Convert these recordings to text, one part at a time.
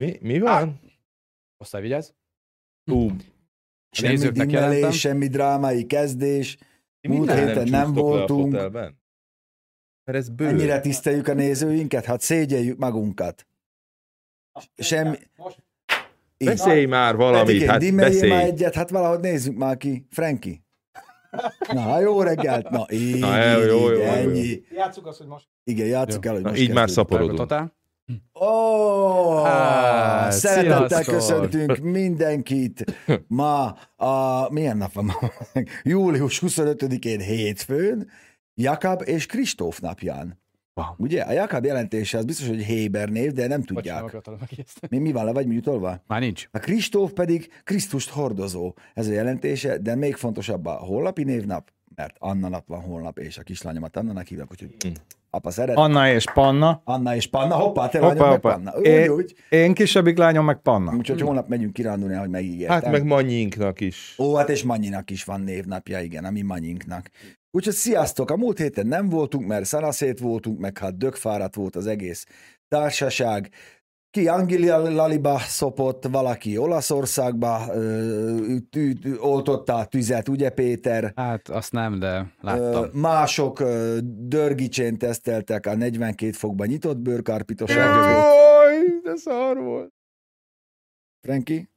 Mi, mi van? Osztály vigyázz. Ú, Semmi nézőknek dimmelés, jelentem. semmi drámai kezdés. Múlt héten nem a voltunk. Mert ez bő. Ennyire tiszteljük a nézőinket? Hát szégyeljük magunkat. Semmi... Beszélj már valamit, Pedig hát dimmeljél már beszélj. egyet, hát valahogy nézzük már ki. Franki. Na, jó reggelt. Na, így, Na, jó, így, jó, így, jó, jó. ennyi. Játsszuk azt, hogy most Igen, játsszuk el, hogy Na, most így már kezdődik. szaporodunk. Ó, Hát, szeretettel sziasztok! köszöntünk mindenkit. Ma a, milyen nap van ma? Július 25-én hétfőn, Jakab és Kristóf napján. Wow. Ugye? A Jakab jelentése az biztos, hogy Héber név, de nem tudják. Mi, mi van, le vagy mi utolva? Már nincs. A Kristóf pedig Krisztust hordozó. Ez a jelentése, de még fontosabb a holnapi névnap, mert Anna nap van holnap, és a kislányomat Annának hívnak, úgyhogy Mm. Apa szeret. Anna és Panna. Anna és Panna, hoppá, te Hoppá, lányom meg hoppá. Panna. Úgy, É- úgy. Én kisebbik lányom meg Panna. Úgyhogy holnap megyünk kirándulni, ahogy megígértem. Hát meg Mannyinknak is. Ó, hát és Mannyinak is van névnapja, igen, ami Mannyinknak. Úgyhogy sziasztok, a múlt héten nem voltunk, mert szanaszét voltunk, meg hát dögfáradt volt az egész társaság. Ki Anglia-Laliba szopott, valaki Olaszországba ö, tű, tű, oltotta a tüzet, ugye Péter? Hát azt nem, de Ö, láttam. mások ö, dörgicsén teszteltek a 42 fokban nyitott bőrkárpitoságot. Jaj, de szar volt. Franki,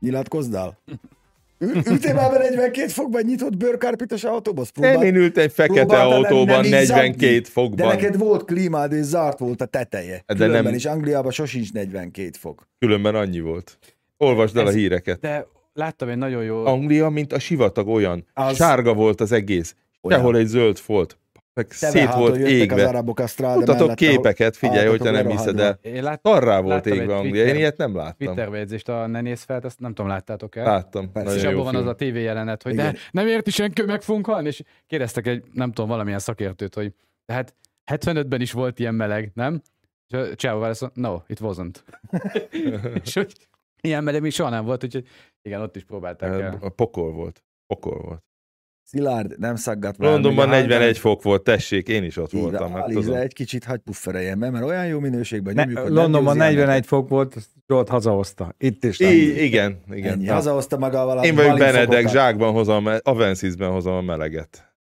nyilatkozdál? Ül- Ültél már be 42 fokban nyitott bőrkárpitos autóba? Azt Nem, én ültem egy fekete autóban nem izzadni? 42 De fokban. neked volt klímád, és zárt volt a teteje. De Különben nem- is Angliában sosincs 42 fok. Különben annyi volt. Olvasd el a Ez- híreket. De láttam egy nagyon jó... Anglia, mint a sivatag olyan. Az- Sárga volt az egész. Olyan. Sehol egy zöld folt. Meg szét volt jöttek az égve. arabok Mutatok képeket, figyelj, álltatok hogyha nem hiszed el. Én láttam Arrá volt égve Anglia. Én ilyet nem láttam. Twitter bejegyzést a Ne Nézz Felt, ezt nem tudom, láttátok el? Láttam. Persze. és abban van az a tévé jelenet, hogy de nem érti senki, hogy meg fogunk halni, és kérdeztek egy, nem tudom, valamilyen szakértőt, hogy tehát 75-ben is volt ilyen meleg, nem? És a Csávó válaszol, no, it wasn't. és hogy ilyen meleg még soha nem volt, úgyhogy igen, ott is próbálták el. A pokol volt. Pokol volt. Szilárd, nem szaggat már. Londonban még a 41 fok volt, tessék, én is ott Így, voltam. Hát, Alize, tudom. egy kicsit hagy puffereljen be, mert olyan jó minőségben Ne, nyomjuk, Londonban győzi el 41 neked. fok volt, Zsolt hazahozta. Itt is. I- igen, igen. Ennyi. Na. Hazahozta magával a Én vagyok Benedek, zsákban hozom, Avensisben hozom a meleget.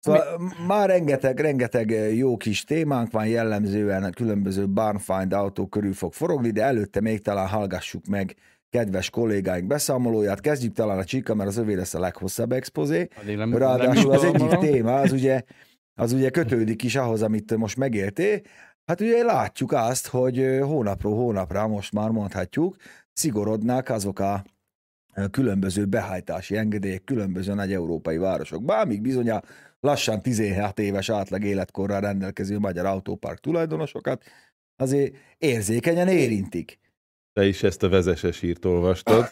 Szóval már rengeteg, rengeteg jó kis témánk van, jellemzően a különböző Barnfind autó körül fog forogni, de előtte még talán hallgassuk meg kedves kollégáink beszámolóját. Kezdjük talán a csíka, mert az övé lesz a leghosszabb expozé. Ráadásul az egyik téma, az ugye, az ugye kötődik is ahhoz, amit most megérté. Hát ugye látjuk azt, hogy hónapról hónapra, most már mondhatjuk, szigorodnak azok a különböző behajtási engedélyek különböző nagy európai városokban, amíg bizony a lassan 16 éves átlag életkorral rendelkező magyar autópark tulajdonosokat azért érzékenyen érintik. Te is ezt a vezeses hírt olvastad.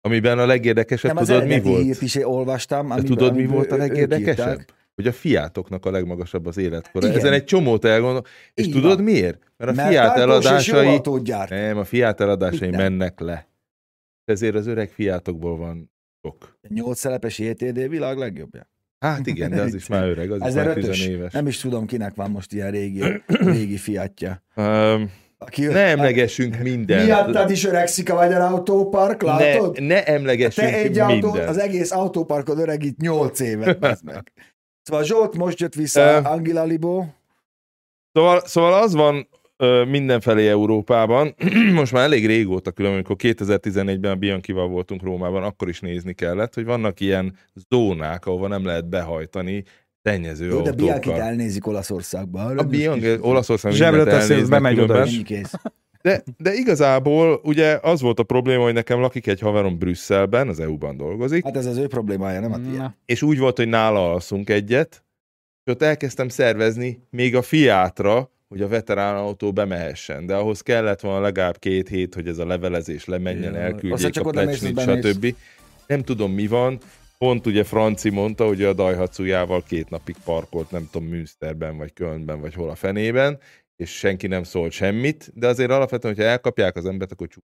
Amiben a legérdekesebb, Nem, tudod mi volt? hírt is olvastam. De amiben- tudod, mi amiből volt a legérdekesebb? Hogy a Fiatoknak a legmagasabb az életkora. Igen. Ezen egy csomót elgondol. És Így tudod miért? Mert a Mert jó eladásai... Nem, a Fiat eladásai nem? mennek le. Ezért az öreg Fiatokból van sok. Nyolc szelepes JTD világ legjobbja. Hát igen, de az is már öreg, az is már 1005-ös. tizenéves. Nem is tudom, kinek van most ilyen régi, régi fiatja. Um, Aki, ne emlegessünk mindent. Miattad is öregszik a magyar autópark, látod? Ne, ne emlegessünk Te egy autó, mindent. az egész autóparkod öregít 8 évet, meg. Szóval Zsolt most jött vissza Ö. Angela Libó. Szóval, szóval az van ö, mindenfelé Európában, most már elég régóta külön, amikor 2014-ben a Bianchival voltunk Rómában, akkor is nézni kellett, hogy vannak ilyen zónák, ahova nem lehet behajtani szennyező Jó, de Bianchit autókkal. elnézik Olaszországban. A Bianchi, Olaszország Zsebre elnéznek bemegy oda. De, de igazából ugye az volt a probléma, hogy nekem lakik egy haverom Brüsszelben, az EU-ban dolgozik, Hát ez az ő problémája, nem a tiéd. És úgy volt, hogy nála alszunk egyet, és ott elkezdtem szervezni még a Fiatra, hogy a veterán autó bemehessen, de ahhoz kellett volna legalább két hét, hogy ez a levelezés lemenjen, elküldjék Aztán csak a plecsnit, stb. Nem tudom, mi van. Pont ugye Franci mondta, hogy a Daihatsu-jával két napig parkolt, nem tudom, Münsterben, vagy Kölnben, vagy hol a fenében, és senki nem szólt semmit, de azért alapvetően, hogyha elkapják az embert, akkor csuk.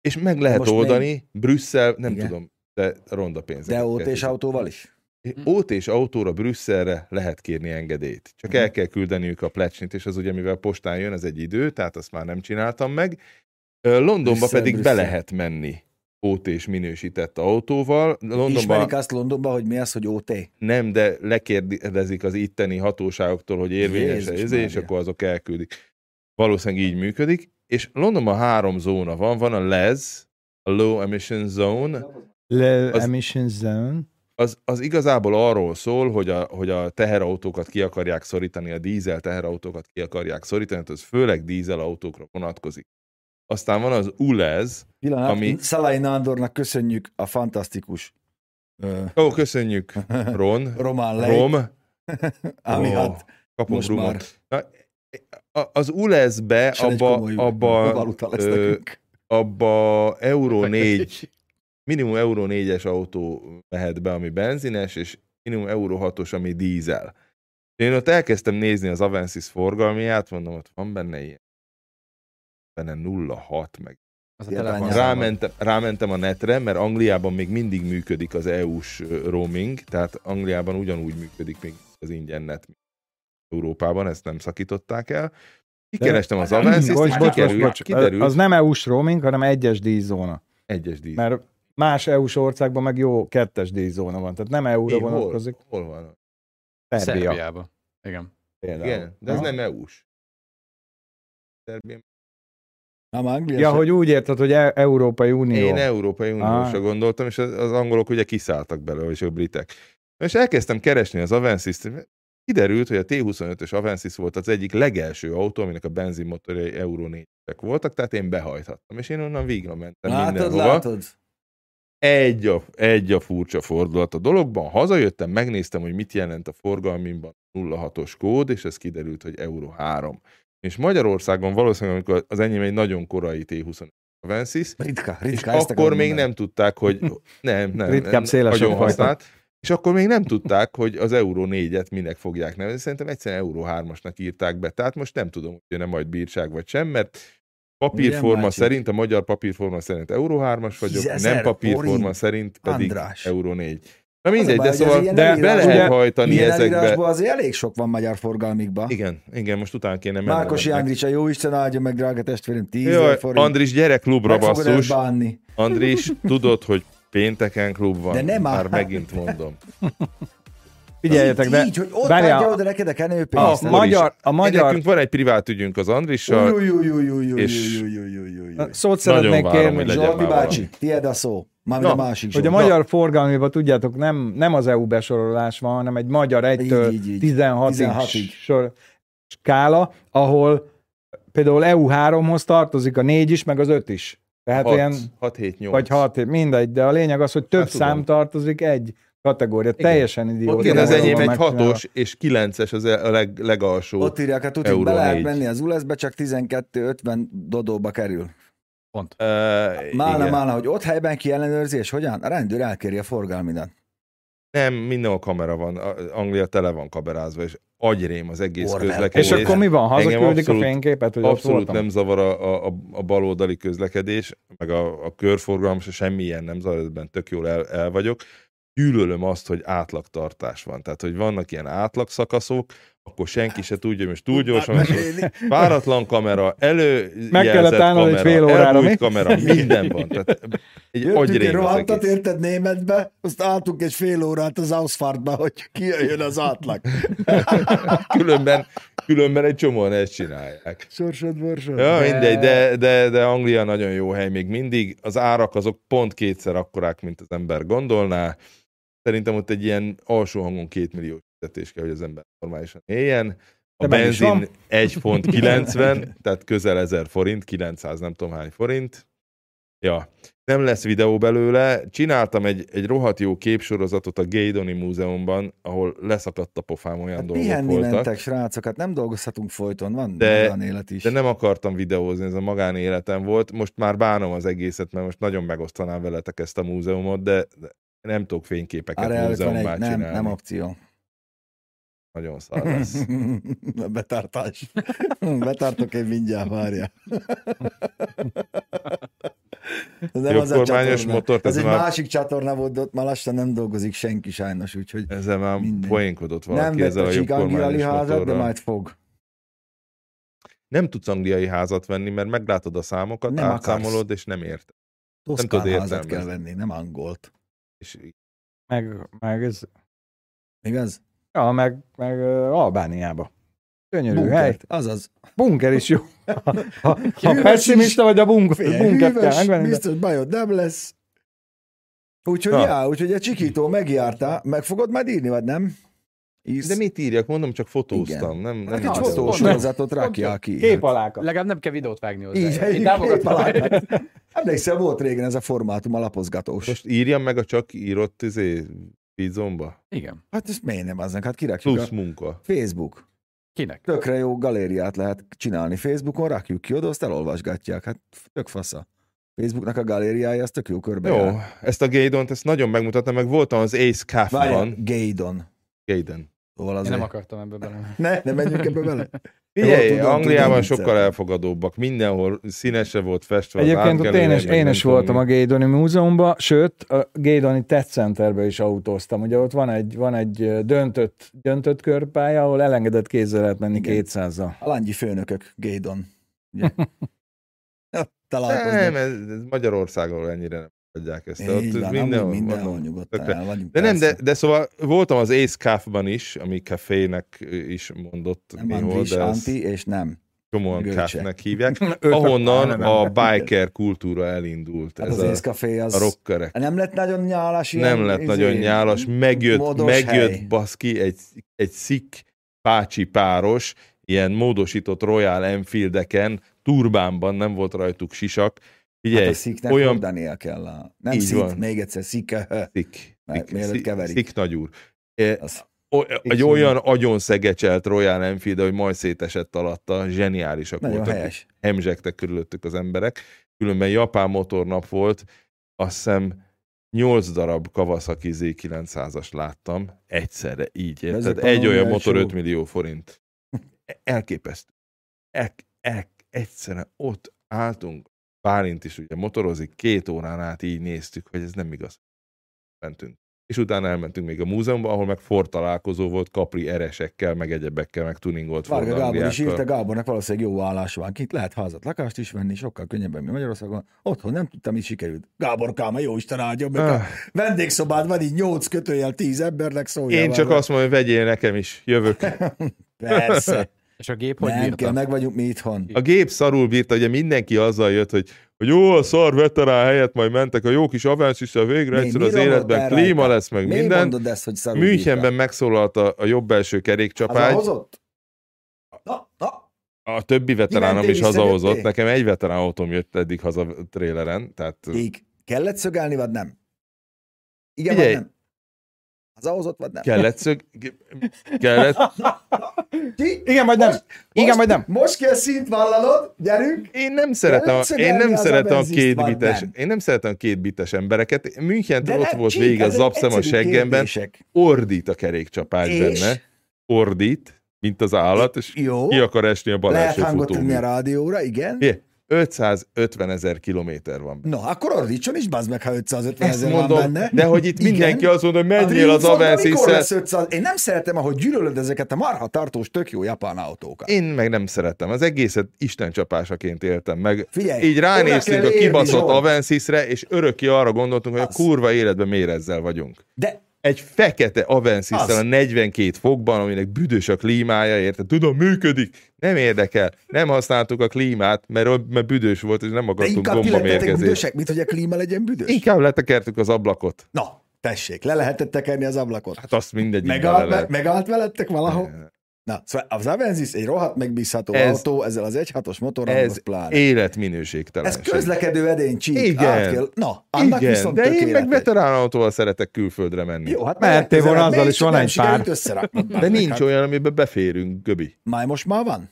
És meg lehet Most oldani, Brüsszel, nem Igen. tudom, de ronda pénzeket De ott és autóval is? Ót és autóra Brüsszelre lehet kérni engedélyt. Csak el kell küldeniük a plecsnit, és az ugye, mivel postán jön, ez egy idő, tehát azt már nem csináltam meg. Londonba Brüsszel, pedig Brüsszel. be lehet menni OT és minősített autóval. Londonban Ismerik azt Londonban, hogy mi az, hogy OT? nem, de lekérdezik az itteni hatóságoktól, hogy érvényes ez, és Mária. akkor azok elküldik. Valószínűleg így működik. És Londonban három zóna van. Van a LEZ, a Low Emission Zone, Le Az- emission zone. az, az igazából arról szól, hogy a, hogy a teherautókat ki akarják szorítani, a dízel teherautókat ki akarják szorítani, tehát az főleg dízel autókra vonatkozik. Aztán van az ULEZ, Pillanat, Ami-. Szalai Nándornak köszönjük a fantasztikus ó, köszönjük, Ron, román lej, Rom, ami hát kapunk most már Na, az ULEZ-be abba, abba, ö, abba Euró 4, minimum Euró 4-es autó mehet be, ami benzines, és minimum Euró 6-os, ami dízel. Én ott elkezdtem nézni az Avensis forgalmiát, mondom, ott van benne ilyen benne 0,6 meg. Az a. Rámentem, rámentem a netre, mert Angliában még mindig működik az EU-s roaming, tehát Angliában ugyanúgy működik még az ingyen net, mint Európában, ezt nem szakították el. Kikerestem az Avensis-t, és Bocs, bocs, Az nem EU-s roaming, hanem egyes díjzóna. egyes díj. Mert más EU-s országban meg jó kettes díjzóna van. Tehát nem EU-ra hol, vonatkozik. hol van? Szerbia. Szerbiában. Igen. például. Igen, de ez nem EU-s. Szerbia. Nem, Anglia Ja, se- hogy úgy érted, hogy e- Európai Unió. Én Európai Uniósra Ah. gondoltam, és az, az angolok ugye kiszálltak belőle, és a britek. És elkezdtem keresni az Avensis-t, kiderült, hogy a T25-ös Avensis volt az egyik legelső autó, aminek a benzinmotorjai Euro 4 voltak, tehát én behajthattam, és én onnan végre mentem Látod, mindenhova. látod? Egy a, egy a furcsa fordulat a dologban. Hazajöttem, megnéztem, hogy mit jelent a forgalmimban 06-os kód, és ez kiderült, hogy Euro 3. És Magyarországon valószínűleg, amikor az enyém egy nagyon korai T25 Avensis, Ritka, és ritka. ezt akkor még nem tudták, hogy nem, nem, Ritkább nem nagyon használt, és akkor még nem tudták, hogy az Euró 4-et minek fogják nevezni. Szerintem egyszerűen Euró 3-asnak írták be. Tehát most nem tudom, hogy jön-e majd bírság vagy sem, mert papírforma szerint, a magyar papírforma szerint Euró 3-as vagyok, nem papírforma forint, szerint pedig András. Euró 4. Na mindegy, a de szóval de be lehet hajtani Ilyen ezekbe. azért elég sok van magyar forgalmikba. Igen, igen, most utána kéne mennem. Márkosi ennek. Andricsa, jó Isten áldja meg, drága testvérem, 10 Jaj, forint. Andris, gyere klubra, Meg basszus. Andris, tudod, hogy pénteken klub van. De nem Már áll. megint mondom. Figyeljetek, de Így, hogy ott adja oda neked a a kenőpénzt. Akkor magyar, a magyar, Nekünk van egy privát ügyünk az Andrissal. Szót szeretnék kérni, hogy legyen Zsolti már bácsi, tiéd a szó. Mármint Na, a másik hogy a magyar forgalmiban, tudjátok, nem, nem az EU besorolás van, hanem egy magyar 1-től Így, így, így. 16-ig, 16-ig. sor, skála, ahol például EU3-hoz tartozik a 4 is, meg az 5 is. Tehát 6, ilyen, 6, 7, 8. vagy 6, mindegy, de a lényeg az, hogy több Hát tudom. szám tartozik egy kategória. Igen. Teljesen idióta. Én az enyém egy hatos és kilences az a leg, legalsó. Ott írják tudik, Euró be lehet menni az ULES-be, csak 12-50 dodóba kerül. Pont. Uh, Mána, igen. mána, hogy ott helyben ki ellenőrzi, és hogyan? A rendőr elkéri a forgalmidat. Nem, mindenhol kamera van. Anglia tele van kamerázva, és agyrém az egész Orwell. közlekedés. És akkor mi van? Hazaküldik a fényképet, hogy Abszolút nem zavar a, a, a baloldali közlekedés, meg a, a körforgalom, se semmi ilyen nem zavar, ebben tök jól el, el vagyok. Gyűlölöm azt, hogy átlagtartás van. Tehát, hogy vannak ilyen átlagszakaszok, akkor senki se tudja, hogy most túl gyorsan, Mesélni. páratlan kamera, elő Meg kellett állnod egy fél órára, mi? kamera, minden van. Tehát egy Jöttünk egy rohantat, érted németbe, azt álltunk egy fél órát az Ausfartba, hogy kijöjjön az átlag. Különben, különben egy csomóan ezt csinálják. Sorsod, borsod. Ja, mindegy, de, de, de Anglia nagyon jó hely még mindig. Az árak azok pont kétszer akkorák, mint az ember gondolná. Szerintem ott egy ilyen alsó hangon két millió fizetés kell, hogy az ember normálisan éljen. A De benzin 1 font 90, tehát közel 1000 forint, 900 nem tudom hány forint. Ja, nem lesz videó belőle. Csináltam egy, egy rohadt jó képsorozatot a Gaydoni Múzeumban, ahol leszakadt a pofám, olyan Hát dolgok pihenni voltak. mentek, srácok, hát nem dolgozhatunk folyton, van De- magánélet is. De nem akartam videózni, ez a magánéletem volt. Most már bánom az egészet, mert most nagyon megosztanám veletek ezt a múzeumot, de nem tudok fényképeket múzeummá egy, nem, csinálni. nem opció. Nagyon szar lesz. Betartás. Betartok én mindjárt, várjál. Ez nem az a csatorna. motort, Ez ez egy már- másik csatorna volt, de ott már lassan nem dolgozik senki sajnos, úgyhogy Ezzel már Minden. poénkodott nem valaki vett ezzel a angliai jogkormányos házat, de majd fog. Nem tudsz angliai házat venni, mert meglátod a számokat, Nem nem akarsz. átszámolod, és nem ért. Toszkán tudod házat kell venni, nem angolt. És Meg, meg ez, Igaz? Ja, meg, meg Albániába. Gyönyörű hely. Bunkert, azaz. Bunker is jó. Ha, ha, ha pessimista vagy, a bunk, Figyelj, bunkert kell hűvös, megvenni. de- biztos bajod nem lesz. Úgyhogy, ja, úgyhogy a Csikító megjárta. Meg fogod majd írni, vagy nem? Írsz? De mit írjak? Mondom, csak fotóztam. Nem, nem Hát egy az, videó. fotós sorozatot rakják ki. Kép alákat. Legalább nem kell videót vágni hozzá. Így, Én támogatom. Emlékszel, volt régen ez a formátum, a lapozgatós. Most írjam meg a csak írott izé, Bizomba. Igen. Hát ezt miért nem aznak? Hát kirakjuk Plusz a munka. Facebook. Kinek? Tökre jó galériát lehet csinálni Facebookon, rakjuk ki oda, azt elolvasgatják. Hát tök fasza. Facebooknak a galériája, az tök jó körbe Jó, jár. ezt a Gaydont, ezt nagyon megmutattam, meg voltam az Ace Cafe-ban. Gaydon. Gayden. Szóval Én azért... nem akartam ebbe bele. Ne, ne menjünk ebbe bele. Figyelj, tudom, Angliában tudom, sokkal elfogadóbbak. Mindenhol színese volt festve. Egyébként ott én is, én is voltam a Gaydoni Múzeumban, sőt, a Gaydoni Tech Centerbe is autóztam. Ugye ott van egy, van egy döntött, döntött körpálya, ahol elengedett kézzel lehet menni Igen. 200-zal. A langyi főnökök, Gaydon. Ugye? Ott Találkoznak. Nem, ez, ez Magyarországon ennyire nem adják ezt. Így Ott van, mindenhol, mindenhol, mindenhol nyugodtan vagyunk. De nem, de, de szóval voltam az Ace Cafe-ban is, ami kafének is mondott Nem néhol, Andris, de Anti, és nem. Görcse. Cafe-nek hívják. Ahonnan nem, a biker kultúra elindult. Hát Ez az a, Café az... a rockerek. Nem lett nagyon nyálas ilyen... Nem lett izé, nagyon nyálas, megjött, megjött hely. baszki egy, egy szik pácsi páros, ilyen módosított Royal Enfieldeken, turbánban nem volt rajtuk sisak. Figyelj, Hát a sziknek olyan-. Daniel kell. A... Nem Így szik, van. még egyszer szike. szik, Mert szik, mielőtt szik, keverik. szik nagyúr. E, Az... o- egy olyan agyon szegecselt Royal Enfield, hogy majd szétesett alatta, zseniálisak Nagyon voltak. helyes. hemzsegtek körülöttük az emberek. Különben japán motornap volt, azt hiszem 8 darab Kawasaki Z900-as láttam, egyszerre így, érted? Egy olyan motor jó. 5 millió forint. Elképesztő. El, el, egyszerűen ott álltunk, Bálint is ugye motorozik, két órán át így néztük, hogy ez nem igaz. Mentünk. És utána elmentünk még a múzeumba, ahol meg Ford találkozó volt Capri eresekkel, meg egyebekkel, meg tuningolt Várga Gábor is írta, Gábornak valószínűleg jó állás van. Kint lehet házat, lakást is venni, sokkal könnyebben, mint Magyarországon. Otthon nem tudtam, így sikerült. Gábor Káma, jó Isten áldja meg. Ah. a Vendégszobád van így 8 kötőjel 10 embernek szólja. Én csak azt mondom, hogy vegyél nekem is, jövök. Persze. És a gép hogy nem bírta? kell, meg vagyunk mi itthon. A gép szarul bírta, ugye mindenki azzal jött, hogy, hogy jó, a szar veterán helyett majd mentek a jó kis Avensis-a végre, Mi- egyszer mi az életben klíma rajta? lesz, meg Miért minden. mondod ezt, hogy szarul Münchenben megszólalt a, a jobb bírta? kerékcsapágy, Hazahozott? Na, na, a többi veteránom mentél, is hazahozott, nekem egy veterán autóm jött eddig haza tréleren, tehát Ég. Kellett szögelni, vagy nem? Igen, Figyelj. vagy nem? Hazahozott, vagy nem? kellett szög... kellett... Ki? Igen, vagy nem. Igen, vagy nem. Most kell szint vallanod, gyerünk. Én nem szeretem, Kellett én nem szeretem a két bites, nem? én nem szeretem a két bites embereket. München De ott nem, volt végig a zapszem a seggemben, kérdések. ordít a kerékcsapágy És? benne, ordít, mint az állat, és Jó. ki akar esni a bal Lehet első hangot tenni a rádióra, igen. Figyelj, 550 ezer kilométer van. No, akkor ordítson is, bazd meg, ha 550 Ezt ezer van benne. de hogy itt Igen. mindenki azt mondja, hogy A menjél az avensis 500? Én nem szeretem, ahogy gyűlölöd ezeket a marha tartós, tök jó japán autókat. Én meg nem szeretem. Az egészet Isten csapásáként éltem meg. Figyelj, Így ránéztünk a kibaszott Zsolt. Avensisre, és örökké arra gondoltunk, hogy a Az. kurva életben miért ezzel vagyunk. De Egy fekete avensis a 42 fokban, aminek büdös a klímája, érted? Tudom, működik. Nem érdekel. Nem használtuk a klímát, mert, mert büdös volt, és nem akartunk inkább ki gomba lettetek mérgezést. büdösek, mint hogy a klíma legyen büdös. Inkább letekertük az ablakot. Na, tessék, le lehetett tekerni az ablakot. Hát azt mindegy. Megállt, me, megállt veletek valahol? Na, szóval az Avensis egy rohadt megbízható Ez- autó, ezzel az 1.6-os motorral, Ez az pláne. életminőségtelen. Ez közlekedő edény csík, Igen. kell. Na, annak Igen, viszont de én meg veterán autóval szeretek külföldre menni. Jó, hát Mehettél volna azzal is, van egy pár. De nincs hát. olyan, amiben beférünk, Göbi. Máj most már van?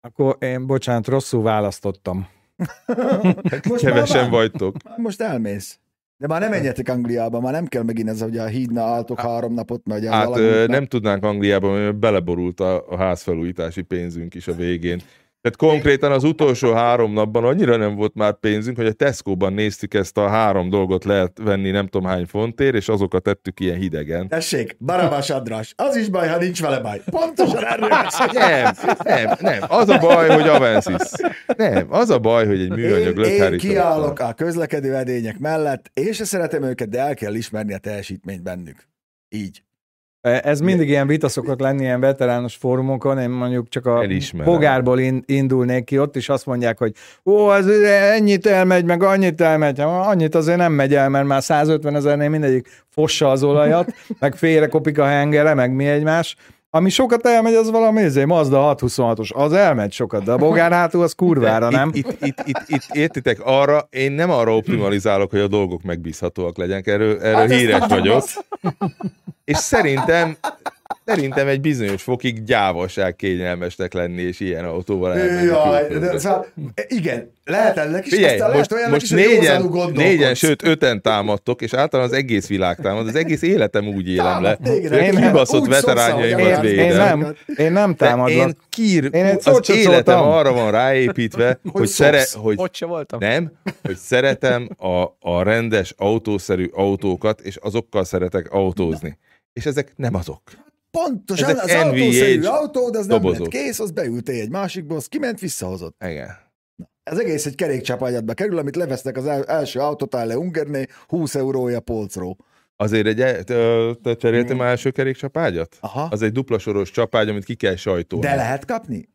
Akkor én, bocsánat, rosszul választottam. Most Kevesen már vagytok. Most elmész. De már nem menjetek Angliába, már nem kell megint ez, hogy a hídna álltok három napot, az Hát alagútnál- nem tudnánk Angliában, mert beleborult a, a házfelújítási pénzünk is a végén. Tehát konkrétan az utolsó három napban annyira nem volt már pénzünk, hogy a Tesco-ban néztük ezt a három dolgot lehet venni nem tudom hány fontért, és azokat tettük ilyen hidegen. Tessék, Barabás András, az is baj, ha nincs vele baj. Pontosan erről. Nem, nem, nem. Az a baj, hogy Avensis. Nem, az a baj, hogy egy műanyag Én, én kiállok a közlekedő edények mellett, és szeretem őket, de el kell ismerni a teljesítményt bennük. Így. Ez mindig ilyen vita szokott lenni ilyen veterános fórumokon, én mondjuk csak a Elismerem. bogárból in- indulnék ki, ott is azt mondják, hogy ó, ez ennyit elmegy, meg annyit elmegy, annyit azért nem megy el, mert már 150 ezernél mindegyik fossa az olajat, meg félre kopik a hengere, meg mi egymás. Ami sokat elmegy, az valami ezért, Mazda 626-os, az elmegy sokat, de a bogár hátul az kurvára, nem? Itt, itt, itt, itt, itt értitek, arra, én nem arra optimalizálok, hogy a dolgok megbízhatóak legyenek, erről, erről Hát híres vagyok. És szerintem, szerintem egy bizonyos fokig gyávaság kényelmesnek lenni, és ilyen autóval elmenni. Jaj, de, szóval, igen, lehet ennek is, Figyelj, aztán lehet most, olyannak most is, hogy négyen, négyen, sőt öten támadtok, és általában az egész világ támad, az egész életem úgy élem le. Téged, Én kibaszott veteránjaimat védem. én, nem, én nem támadlak. én kír, Én egy az életem szóltam. arra van ráépítve, hogy, szere, szopsz. hogy Ott se voltam. nem, hogy szeretem a, a rendes autószerű autókat, és azokkal szeretek autózni. És ezek nem azok. Pontosan, Ezek az autószerű autó, de az nem lett kész, az beültél egy másikba, az kiment, visszahozott. Igen. Ez egész egy kerékcsapágyatba kerül, amit levesznek az el- első autótálle Ungerné, 20 eurója polcról. Azért egy, e- te, te cseréltem már első kerékcsapágyat? Aha. Az egy dupla soros csapágy, amit ki kell sajtolni. De lehet kapni?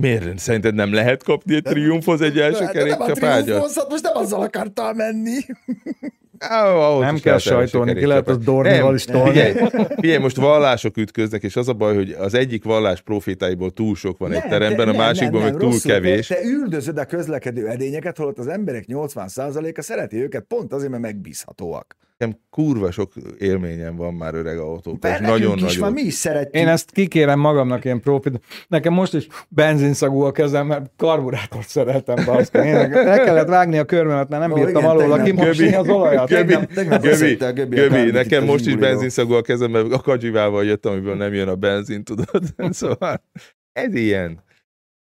Miért? Szerinted nem lehet kapni egy triumfhoz egy első De- de nem a kerékcsapágyat? most nem azzal akartál menni. Ahhoz Nem kell sajtolni, ki lehet az. Dornival is tolni. Figyelj, figyelj, most vallások ütköznek, és az a baj, hogy az egyik vallás profétáiból túl sok van egy Nem, teremben, de a másikban meg túl rosszul. kevés. Te, te üldözöd a közlekedő edényeket, holott az emberek 80%-a szereti őket pont azért, mert megbízhatóak. Nekem kurva sok élményem van már öreg autók. Mert és nekünk nagyon is van, nagyon. mi is szeretjük. Én ezt kikérem magamnak ilyen profit. Nekem most is benzinszagú a kezem, mert karburátort szereltem baszki. Én le kellett vágni a körmömet, mert nem Ó, bírtam igen, alól tegnap. kimosni az olajat. Göbi, Tegnap- tegnap Göbi, a Göbi a nekem a most is benzinszagú a kezemben, a kadzsivával jöttem, amiből nem jön a benzin, tudod? Szóval ez ilyen.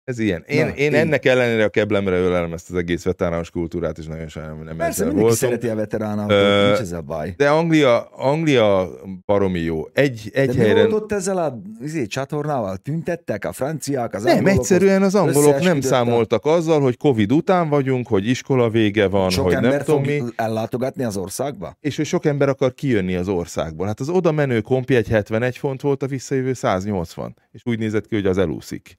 Ez ilyen. Én, Na, én így. ennek ellenére a keblemre ölelem ezt az egész veterános kultúrát, és nagyon sajnálom, hogy nem Persze, ezzel voltam. szereti a veterán Ö, nincs ezzel baj. De Anglia, Anglia baromi jó. Egy, egy De mi helyre... volt ott ezzel a izé, csatornával? Tüntettek a franciák, az Nem, egyszerűen az angolok nem számoltak azzal, hogy Covid után vagyunk, hogy iskola vége van, Sok hogy nem ember tudom mi, ellátogatni az országba? és hogy sok ember akar kijönni az országból. Hát az oda menő kompi egy 71 font volt, a visszajövő 180. És úgy nézett ki, hogy az elúszik.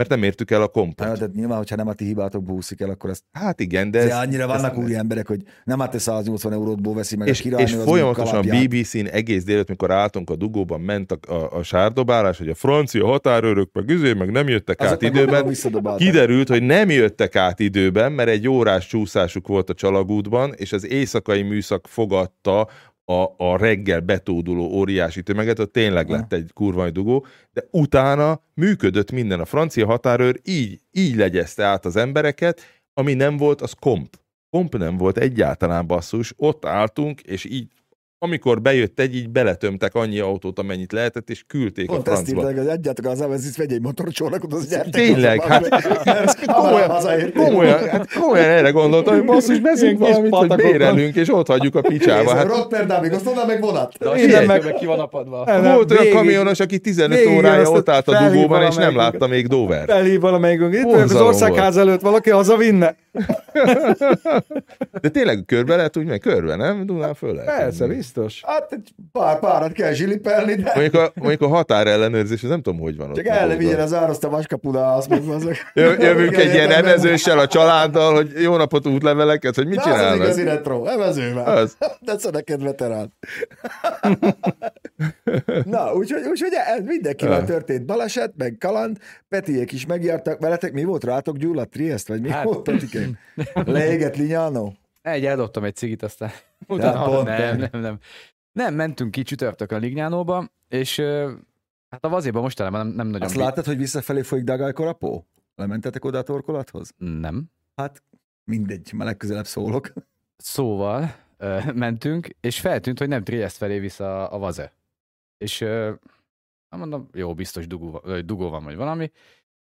Mert nem értük el a kompot. Hát, tehát nyilván, hogyha nem a ti hibátokból úszik el, akkor ezt Hát igen, de ez, annyira vannak úri emberek, hogy nem hát te 180 eurótból veszi meg a és, királynő, és az folyamatosan. BBC-n egész délután, mikor álltunk a dugóban, ment a, a, a sárdobálás, hogy a francia határőrök meg üzé, meg nem jöttek Azok át időben. Kiderült, hogy nem jöttek át időben, mert egy órás csúszásuk volt a csalagútban, és az éjszakai műszak fogadta a, a reggel betóduló óriási tömeget, ott tényleg Aha. lett egy kurva dugó, de utána működött minden. A francia határőr így, így legyezte át az embereket, ami nem volt, az komp. Komp nem volt egyáltalán basszus, ott álltunk, és így amikor bejött egy, így beletömtek annyi autót, amennyit lehetett, és küldték Pont a ezt francba. írták, hogy adjátok az Avensis, vegy egy motorcsónakot, az gyertek. Tényleg, hát komolyan, komolyan, hát komolyan erre gondoltam, hogy basszus, kis valamit, hogy bérelünk, és ott hagyjuk a picsába. Hát Rotterdamig, azt onnan meg vonat. De a Figyelj, sértő meg ki van apadva. Volt olyan kamionos, aki 15 végig órája azt ott állt a dugóban, és nem látta még Dover. Felhív valamelyikünk. Itt az országház előtt, valaki hazavinne? De tényleg körbe lehet úgy, meg körbe, nem? Dunán föl lehet. Persze. Biztos. Hát egy pár párat kell zsilipelni, de Mondjuk a, mondjuk a határellenőrzés, nem tudom, hogy van ott. csak el ne dolgon. vigyen az áraszt a vaskapuna, azt meg azok. Jö- Jövünk egy ilyen evezőssel a családdal, hogy jó napot útleveleket, hogy mit Na, az az csinálnak. igazi retro, evezővel. Az. De szó neked veterán. Na, úgyhogy, úgyhogy ez mindenkivel Ja. történt baleset, meg kaland, Petiék is megjártak veletek, mi volt rátok gyulladt Triest, vagy mi Hát- volt? Leégett Linyánó? Egy, eldobtam egy cigit, aztán utána pont nem, te. nem, nem. Nem, mentünk ki csütörtökön Lignánóba, és ö, hát a vazéban mostanában nem, nem nagyon... Azt láttad, hogy visszafelé folyik Dagálykor a pó? Lementetek oda a torkolathoz? Nem. Hát mindegy, már legközelebb szólok. Szóval ö, mentünk, és feltűnt, hogy nem Triest felé vissza a vaze. És ö, hát mondom, jó, biztos dugó, vagy dugó van, vagy valami.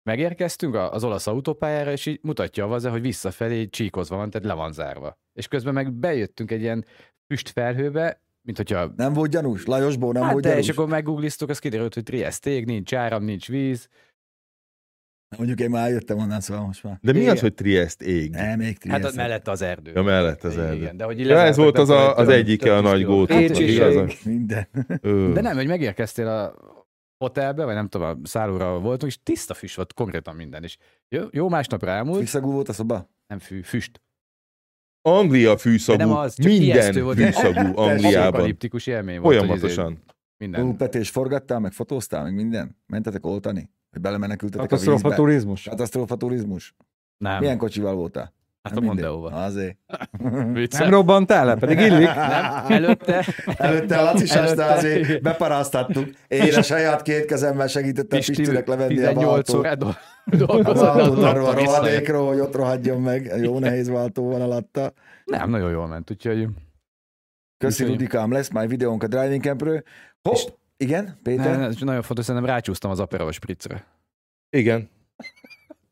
Megérkeztünk az olasz autópályára, és így mutatja a vaze, hogy visszafelé csíkozva van, tehát le van zárva. És közben meg bejöttünk egy ilyen füstfelhőbe, mint hogyha Nem volt gyanús? Lajosból nem hát volt de, gyanús? és akkor meggoogliztuk, az kiderült, hogy Trieste ég, nincs áram, nincs víz. Mondjuk én már jöttem onnan, szóval most már. De mi Igen. az, hogy Triest ég? Nem, még Hát Trieste. ott mellett az erdő. Ja, mellett az Igen, erdő. de hogy Ja, ez volt az, a, az egyike a nagy kiló. gótok. Hát, igazán. Minden. De nem, hogy megérkeztél a hotelbe, vagy nem tudom, a szállóra voltunk, és tiszta füst volt konkrétan minden. És jó, jó másnapra elmúlt, Fiszagú volt a szoba? nem fű, füst. Anglia fűszagú, De nem az, csak minden volt. fűszagú Angliában. Élmény volt. hogy izé Folyamatosan. Minden. Ó, Petés, forgattál, meg fotóztál, meg minden? Mentetek oltani? Hogy belemenekültetek a Katasztrófa vízbe? turizmus. Katasztrófa turizmus? Nem, Milyen kocsival voltál? Hát Nem a. Mondeóval. Azért. Vicces. Nem robbantál le, pedig illik. Nem, előtte, Előtte a Laci Előtte- azért beparáztattuk. Én a saját két kezemmel segítettem Pisti Pistinek levenni a 18 váltót. órát do- Az dolgozott, a rohadékról, hogy ott rohadjon meg. Jó nehéz váltó van alatta. Nem, nagyon jól ment, úgyhogy Köszi Rudikám, lesz majd videónk a Driving Campről. Hopp, igen, Péter? ne, nagyon fontos, szerintem rácsúsztam az Aperol spritzre. Igen.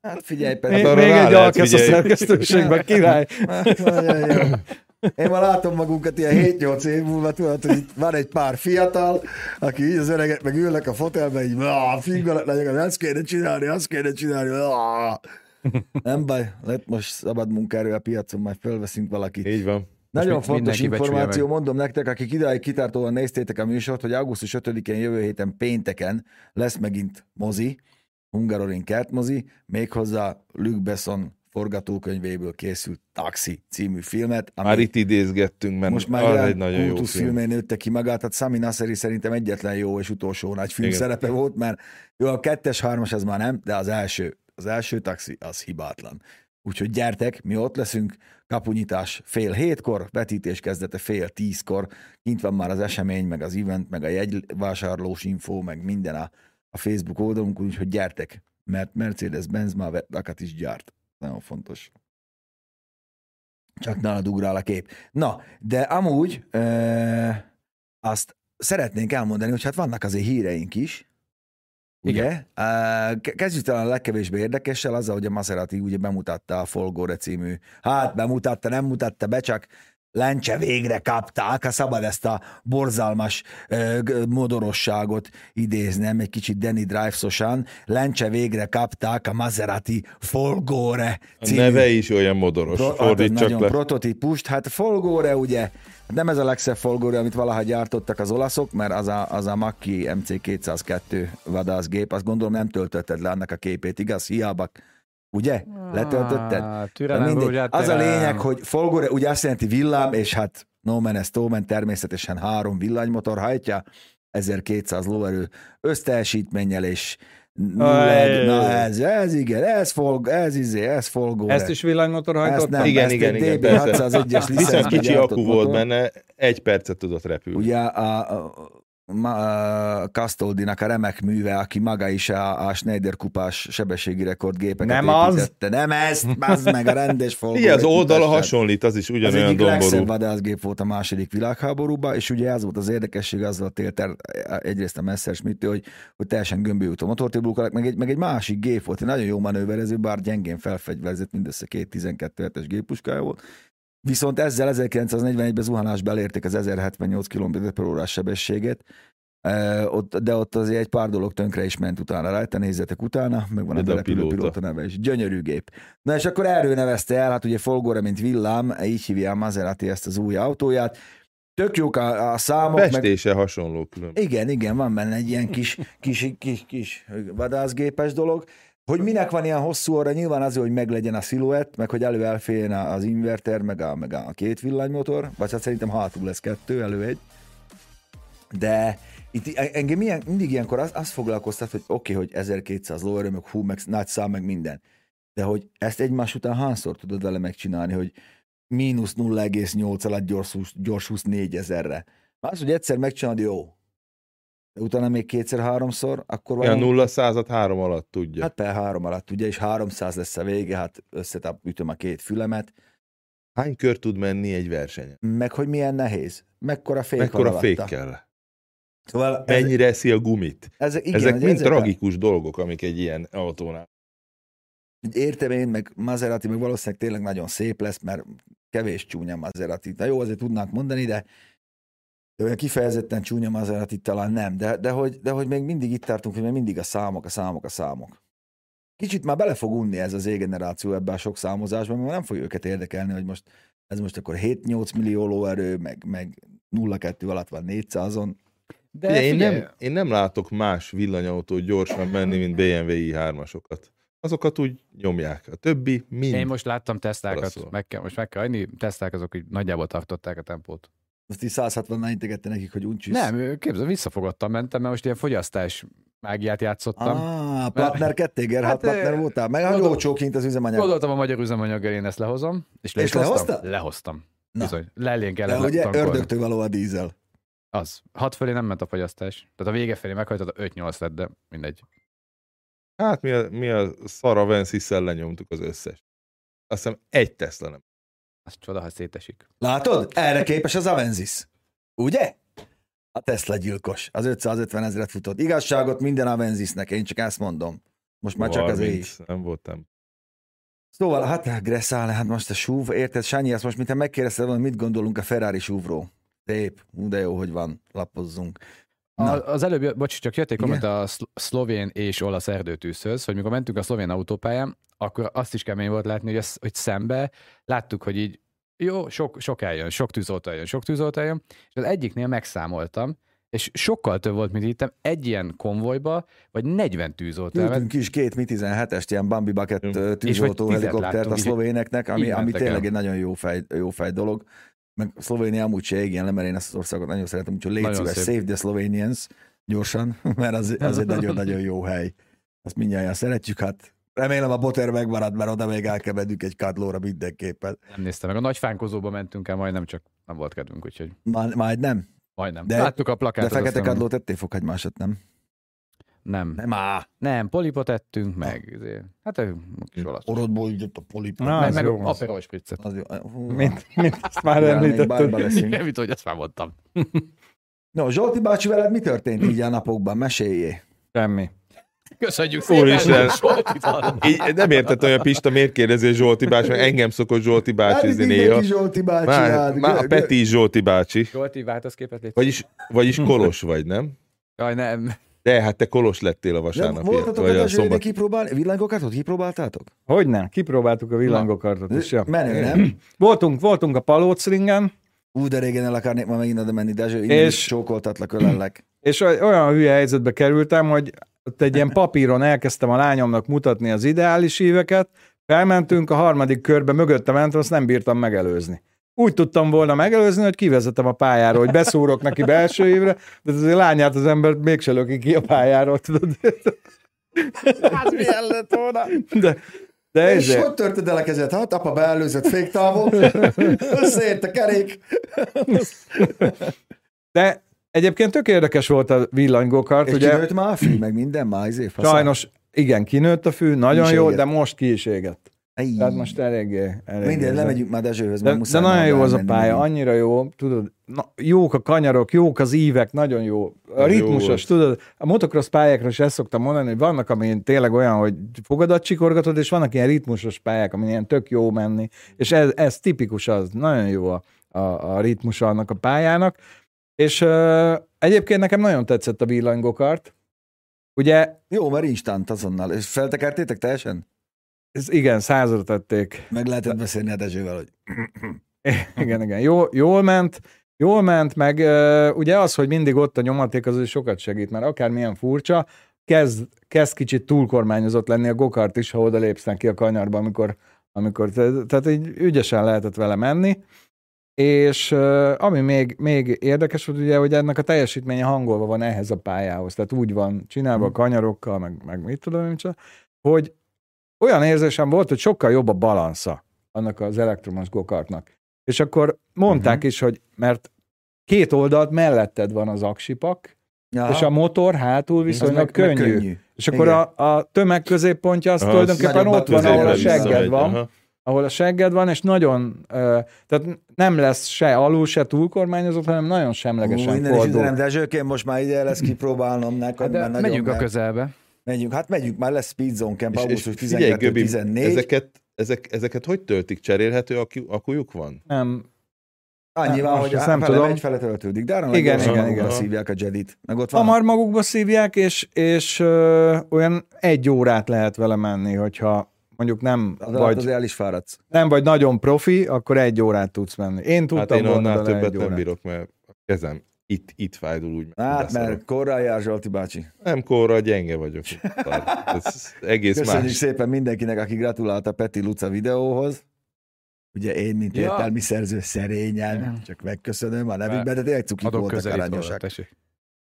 Hát figyelj, Még, Péter. arra még egy lehet alkesz a figyelni. szerkesztőségben, király. Nagyon jó. Én már látom magunkat ilyen 7-8 év múlva, tudod, hogy itt van egy pár fiatal, aki így az öregek meg ülnek a fotelben, így "Ah, fingalat legyen, ezt kéne csinálni, azt kéne csinálni. ah." Nem baj, lett most szabad munkaerő a piacon, majd fölveszünk valakit. Így van. Nagyon mi- fontos információ, mondom nektek, akik idáig kitartóan néztétek a műsort, hogy augusztus 5-én jövő héten pénteken lesz megint mozi, Hungaroring kertmozi, méghozzá Luc Besson forgatókönyvéből készült Taxi című filmet, ami Már itt idézgettünk, mert most már az egy nagyon jó film. kultuszfilmén nőtte ki magát, tehát Sami Nasseri szerintem egyetlen jó és utolsó nagy film Igen. szerepe volt, mert jó, a kettes, hármas az már nem, de az első, az első taxi az hibátlan. Úgyhogy gyertek, mi ott leszünk, kapunyítás fél hétkor, vetítés kezdete fél tízkor, kint van már az esemény, meg az event, meg a jegyvásárlós info, meg minden a, a Facebook oldalunk, úgyhogy gyertek, mert Mercedes-Benz már vakat is gyárt. Nagyon fontos. Csak nálad ugrál a kép. Na, de amúgy e, azt szeretnénk elmondani, hogy hát vannak azért híreink is, Ugye? Uh, kezdjük talán a legkevésbé érdekessel, azzal, hogy a Maserati ugye bemutatta a Folgore című, hát bemutatta, nem mutatta be, csak lencse végre kapták, ha szabad ezt a borzalmas g- modorosságot idéznem, egy kicsit Danny Drivesosan, lencse végre kapták a Maserati Folgore A című neve is olyan modoros. Pro, hát ez Fordít csak nagyon le. prototípust. Hát Folgore ugye, nem ez a legszebb Folgore, amit valaha gyártottak az olaszok, mert az a, az a Macchi MC202 vadászgép, azt gondolom nem töltötted le annak a képét, igaz? Hiába. Ugye? Letöltötted? Ah, Na Türelem, mindegy. Rózsát, Az a lényeg, hogy Folgore ugye azt jelenti villám, és hát no no man, természetesen három villanymotor hajtja, 1200 lóerő összteljesítménnyel, és Aj. na ez, ez igen, ez, folg, ez izé, ez Folgore. Ezt is villanymotor Ezt hajtotta? nem, Igen, ezt igen, igen, DB persze. 601-es Viszont kicsi akku volt motor. benne, egy percet tudott repülni. Ugye a, a Castoldinak a remek műve, aki maga is a, a Schneider kupás sebességi rekordgépeket Nem az? építette. Nem ezt, az meg a rendes Folgore Igen, az oldala hasonlít, az is Az ugyanolyan egyik legszebb domború. vadászgép volt a második világháborúban, és ugye ez volt az érdekesség, az volt élt el egyrészt a Messerschmitt, hogy, hogy teljesen gömbű a motortébulkalak, meg egy, meg egy másik gép volt, egy nagyon jó manőverező, bár gyengén felfegyverzett, mindössze két 12 es géppuskája volt. Viszont ezzel 1941-ben zuhanásba elérték az 1078 km per órás sebességet, E, de ott azért egy pár dolog tönkre is ment utána rajta, nézzetek utána, meg van a De a berepülő pilóta. pilóta neve is. Gyönyörű gép. Na és akkor erről nevezte el, hát ugye Folgore, mint villám, így hívja a Maserati ezt az új autóját. Tök jók a, a számok, meg Festése hasonló külön. igen, igen, van benne egy ilyen kis, kis, kis, kis vadászgépes dolog. Hogy minek van ilyen hosszú óra, nyilván azért, hogy meglegyen a sziluett, meg hogy elő elférjen az inverter, meg a, meg a két villanymotor, vagy hát szerintem hátul lesz kettő, elő egy. De itt engem milyen, mindig ilyenkor az, az foglalkoztat, hogy oké, okay, hogy 1200 lóerő, meg hú, meg nagy szám, meg minden. De hogy ezt egymás után hányszor tudod vele megcsinálni, hogy mínusz 0,8 alatt gyors, gyors 24 ezerre. Az, hogy egyszer megcsinálod, jó. Utána még kétszer-háromszor, akkor Olyan valami... nulla százat három alatt tudja. Hát per három alatt, ugye, és 300 lesz a vége, hát összetap, ütöm a két fülemet, Hány kör tud menni egy versenyen? meg hogy milyen nehéz, mekkora fék Mekkora van fék alatta. kell? Szóval ez, Mennyire eszi a gumit? ezek, igen, Ezek mind ezek a- tragikus dolgok, amik egy ilyen autónál. Értem én, meg Maserati, meg valószínűleg tényleg nagyon szép lesz, mert kevés csúnya Maserati. De jó, azért tudnánk mondani, de kifejezetten csúnya Maserati talán nem, de, de, hogy, de hogy még mindig itt tartunk, hogy még mindig a számok, a számok, a számok. Kicsit már bele fog unni ez az Z-generáció ebbe a sok számozásba, mert nem fog őket érdekelni, hogy most ez most akkor 7-8 millió lóerő, meg, meg 0-2 alatt van 400-on. De Figyelj, én, nem, én nem látok más villanyautót gyorsan menni, mint BMW i3-asokat. Azokat úgy nyomják. A többi mind. Én most láttam tesztákat, meg kell, most meg kell adni, teszták azok, hogy nagyjából tartották a tempót. Most így 160 integette nekik, hogy uncsisz. Nem, képzel, visszafogadtam, mentem, mert most ilyen fogyasztás mágiát játszottam. Ah, Platner kettéger, hát, Hát, Platner ö, voltál. Meg a gondol- olcsó kint az üzemanyag. Gondoltam a magyar üzemanyaggal, én ezt lehozom. És, És is hoztam. lehoztad? Lehoztam. Na. Bizony. Lelén De kellett ugye tankolni. ördögtől való a dízel. Az. Hat felé nem ment a fogyasztás. Tehát a vége felé meghajtott a 5-8 lett, de mindegy. Hát mi a, mi a szar Vensis-szel lenyomtuk az összes. Azt hiszem egy Tesla nem. Az csoda, ha szétesik. Látod? Erre képes az Avensis. Ugye? A Tesla gyilkos. Az 550 ezeret futott. Igazságot minden Avensisnek, én csak ezt mondom. Most már csak az 30, is. Nem voltam. Szóval, hát Gresszál, hát most a SUV, érted, Sanyi, azt most, mint te megkérdezted volna, mit gondolunk a Ferrari SUV-ról. Szép, de jó, hogy van, lapozzunk. Na. az előbb, bocs, csak jött egy komment a szl- szlovén és olasz erdőtűzhöz, hogy mikor mentünk a szlovén autópályán, akkor azt is kemény volt látni, hogy, ez, hogy szembe láttuk, hogy így jó, sok, sok eljön, sok tűzoltó eljön, sok tűzoltó eljön, és az egyiknél megszámoltam, és sokkal több volt, mint hittem, egy ilyen konvojba, vagy 40 tűzoltó. Küldtünk is két Mi 17-est, ilyen Bambi Bucket tűzoltó helikoptert a szlovéneknek, ami, ami tényleg el. egy nagyon jó fej, jó fej dolog. Meg Szlovénia amúgy se égjen le, mert én ezt az országot nagyon szeretem, úgyhogy légy szíves, save the Slovenians gyorsan, mert az, az egy nagyon-nagyon jó hely. Azt mindjárt szeretjük, hát remélem a boter megmarad, mert oda még elkebedünk egy kadlóra mindenképpen. Nem néztem meg. A nagy fánkozóba mentünk el, majdnem csak nem volt kedvünk, úgyhogy Már, majd nem, majdnem. De- De, Láttuk a de plakátot. fekete aztán- kadlót ettél fokhagymásat, nem? Nem. Nem á, Nem, polipot ettünk, meg izé, hát egy kis olasz. orodból jött a polipot. Na, meg, az meg. Aperol spritzet. Az jó. Mint, mint ezt már említetted. Igen, mit, hogy ezt már mondtam. No, Zsolti bácsi, veled mi történt így a napokban? Meséljé. Semmi. Köszönjük Úristen. szépen! Hallom. Így nem értettem, hogy a Pista miért kérdezi Zsolti bácsi, mert engem szokott Zsolti bácsizni néha. mindenki Zsolti bácsi. Már, hát. már a Peti is Zsolti bácsi. Zsolti, változ képet légy. Vagyis, vagyis kolos vagy, nem? Jaj, nem. De hát te kolos lettél a Nem, vasárnapi, voltatok vagy a szombat. kipróbálni? Villangokartot kipróbáltátok? Hogy nem? Kipróbáltuk a villangokartot is. Ja. Menő, nem? Voltunk, voltunk a Palócringen, Ú, de régen el akarnék ma megint oda menni, Dezső, És- is csókoltatlak, ölellek. és oly- olyan hülye helyzetbe kerültem, hogy ott egy ilyen papíron elkezdtem a lányomnak mutatni az ideális íveket, felmentünk, a harmadik körbe mögötte mentem, azt nem bírtam megelőzni. Úgy tudtam volna megelőzni, hogy kivezetem a pályára, hogy beszúrok neki belső évre, de az a lányát az ember mégse löki ki a pályáról, tudod. Hát milyen lett volna? De, de És ez, hogy törted el a kezed? Hát apa beelőzött féktávol, összeért a kerék. de egyébként tök érdekes volt a villanygókart, És ugye kinőtt már a fű, meg minden, már izé, sajnos igen, kinőtt a fű, nagyon jó, de most ki is égett. Ej. Tehát most eléggé, eléggé Minden, ez- lemegyünk már Dezsőhöz, De, de nagyon jó az a pálya, megint. annyira jó, tudod, na, jók a kanyarok, jók az ívek, nagyon jó. A jó ritmusos, volt. tudod, a motocross pályákra is ezt szoktam mondani, hogy vannak, amin tényleg olyan, hogy fogadat csikorgatod, és vannak ilyen ritmusos pályák, amin ilyen tök jó menni, és ez, ez tipikus az, nagyon jó a, a, a ritmus annak a pályának, és uh, egyébként nekem nagyon tetszett a villanygokart, Ugye, Jó, mert instant azonnal. És feltekertétek teljesen? Ez igen, százra tették. Meg lehetett beszélni a Dezsővel, hogy igen, igen. Jó, jól ment, jól ment, meg ugye az, hogy mindig ott a nyomaték, az sokat segít, mert akármilyen furcsa, kezd, kezd kicsit túlkormányozott lenni a gokart is, ha oda lépsz neki a kanyarba, amikor, amikor te- tehát így ügyesen lehetett vele menni. És ami még, még érdekes volt, ugye, hogy ennek a teljesítménye hangolva van ehhez a pályához, tehát úgy van csinálva a kanyarokkal, meg, meg mit tudom én, hogy olyan érzésem volt, hogy sokkal jobb a balansza annak az elektromos gokartnak. És akkor mondták uh-huh. is, hogy mert két oldalt melletted van az aksipak, Aha, és a motor hátul viszonylag meg- meg könnyű. könnyű. És akkor Igen. a, a tömeg középpontja az Aha, tulajdonképpen ott van, ahol a segged van, aha. ahol a segged van, és nagyon, tehát nem lesz se alul, se túlkormányozott, hanem nagyon semlegesen innen is fordul. üzenem, Dezsőkém, most már ide lesz kipróbálnom neked, Hát de megyünk a közelbe. Megyünk, hát megyünk, már lesz Speed Zone Camp, augusztus figyelj, Göbi, 12-14. ezeket, ezek, ezeket hogy töltik? Cserélhető akkujuk van? Nem, Annyival, hogy nem fele tudom. megy, fele töltődik, de arra Igen, igen, igen, szívják a Jedit. Meg ott van hamar magukba szívják, és, és ö, olyan egy órát lehet vele menni, hogyha mondjuk nem az alatt vagy, azért el is fáradsz. nem vagy nagyon profi, akkor egy órát tudsz menni. Én Hát tudtam én volna annál többet nem bírok, mert a kezem itt, itt fájdul úgy. Hát, mert korral jár Zsolti bácsi. Nem korra, gyenge vagyok. Ez egész Köszönjük más. szépen mindenkinek, aki gratulált a Peti Luca videóhoz. Ugye én, mint Ja. értelmi szerző szerényen, csak megköszönöm a nevükben, de tényleg cukik voltak tessék.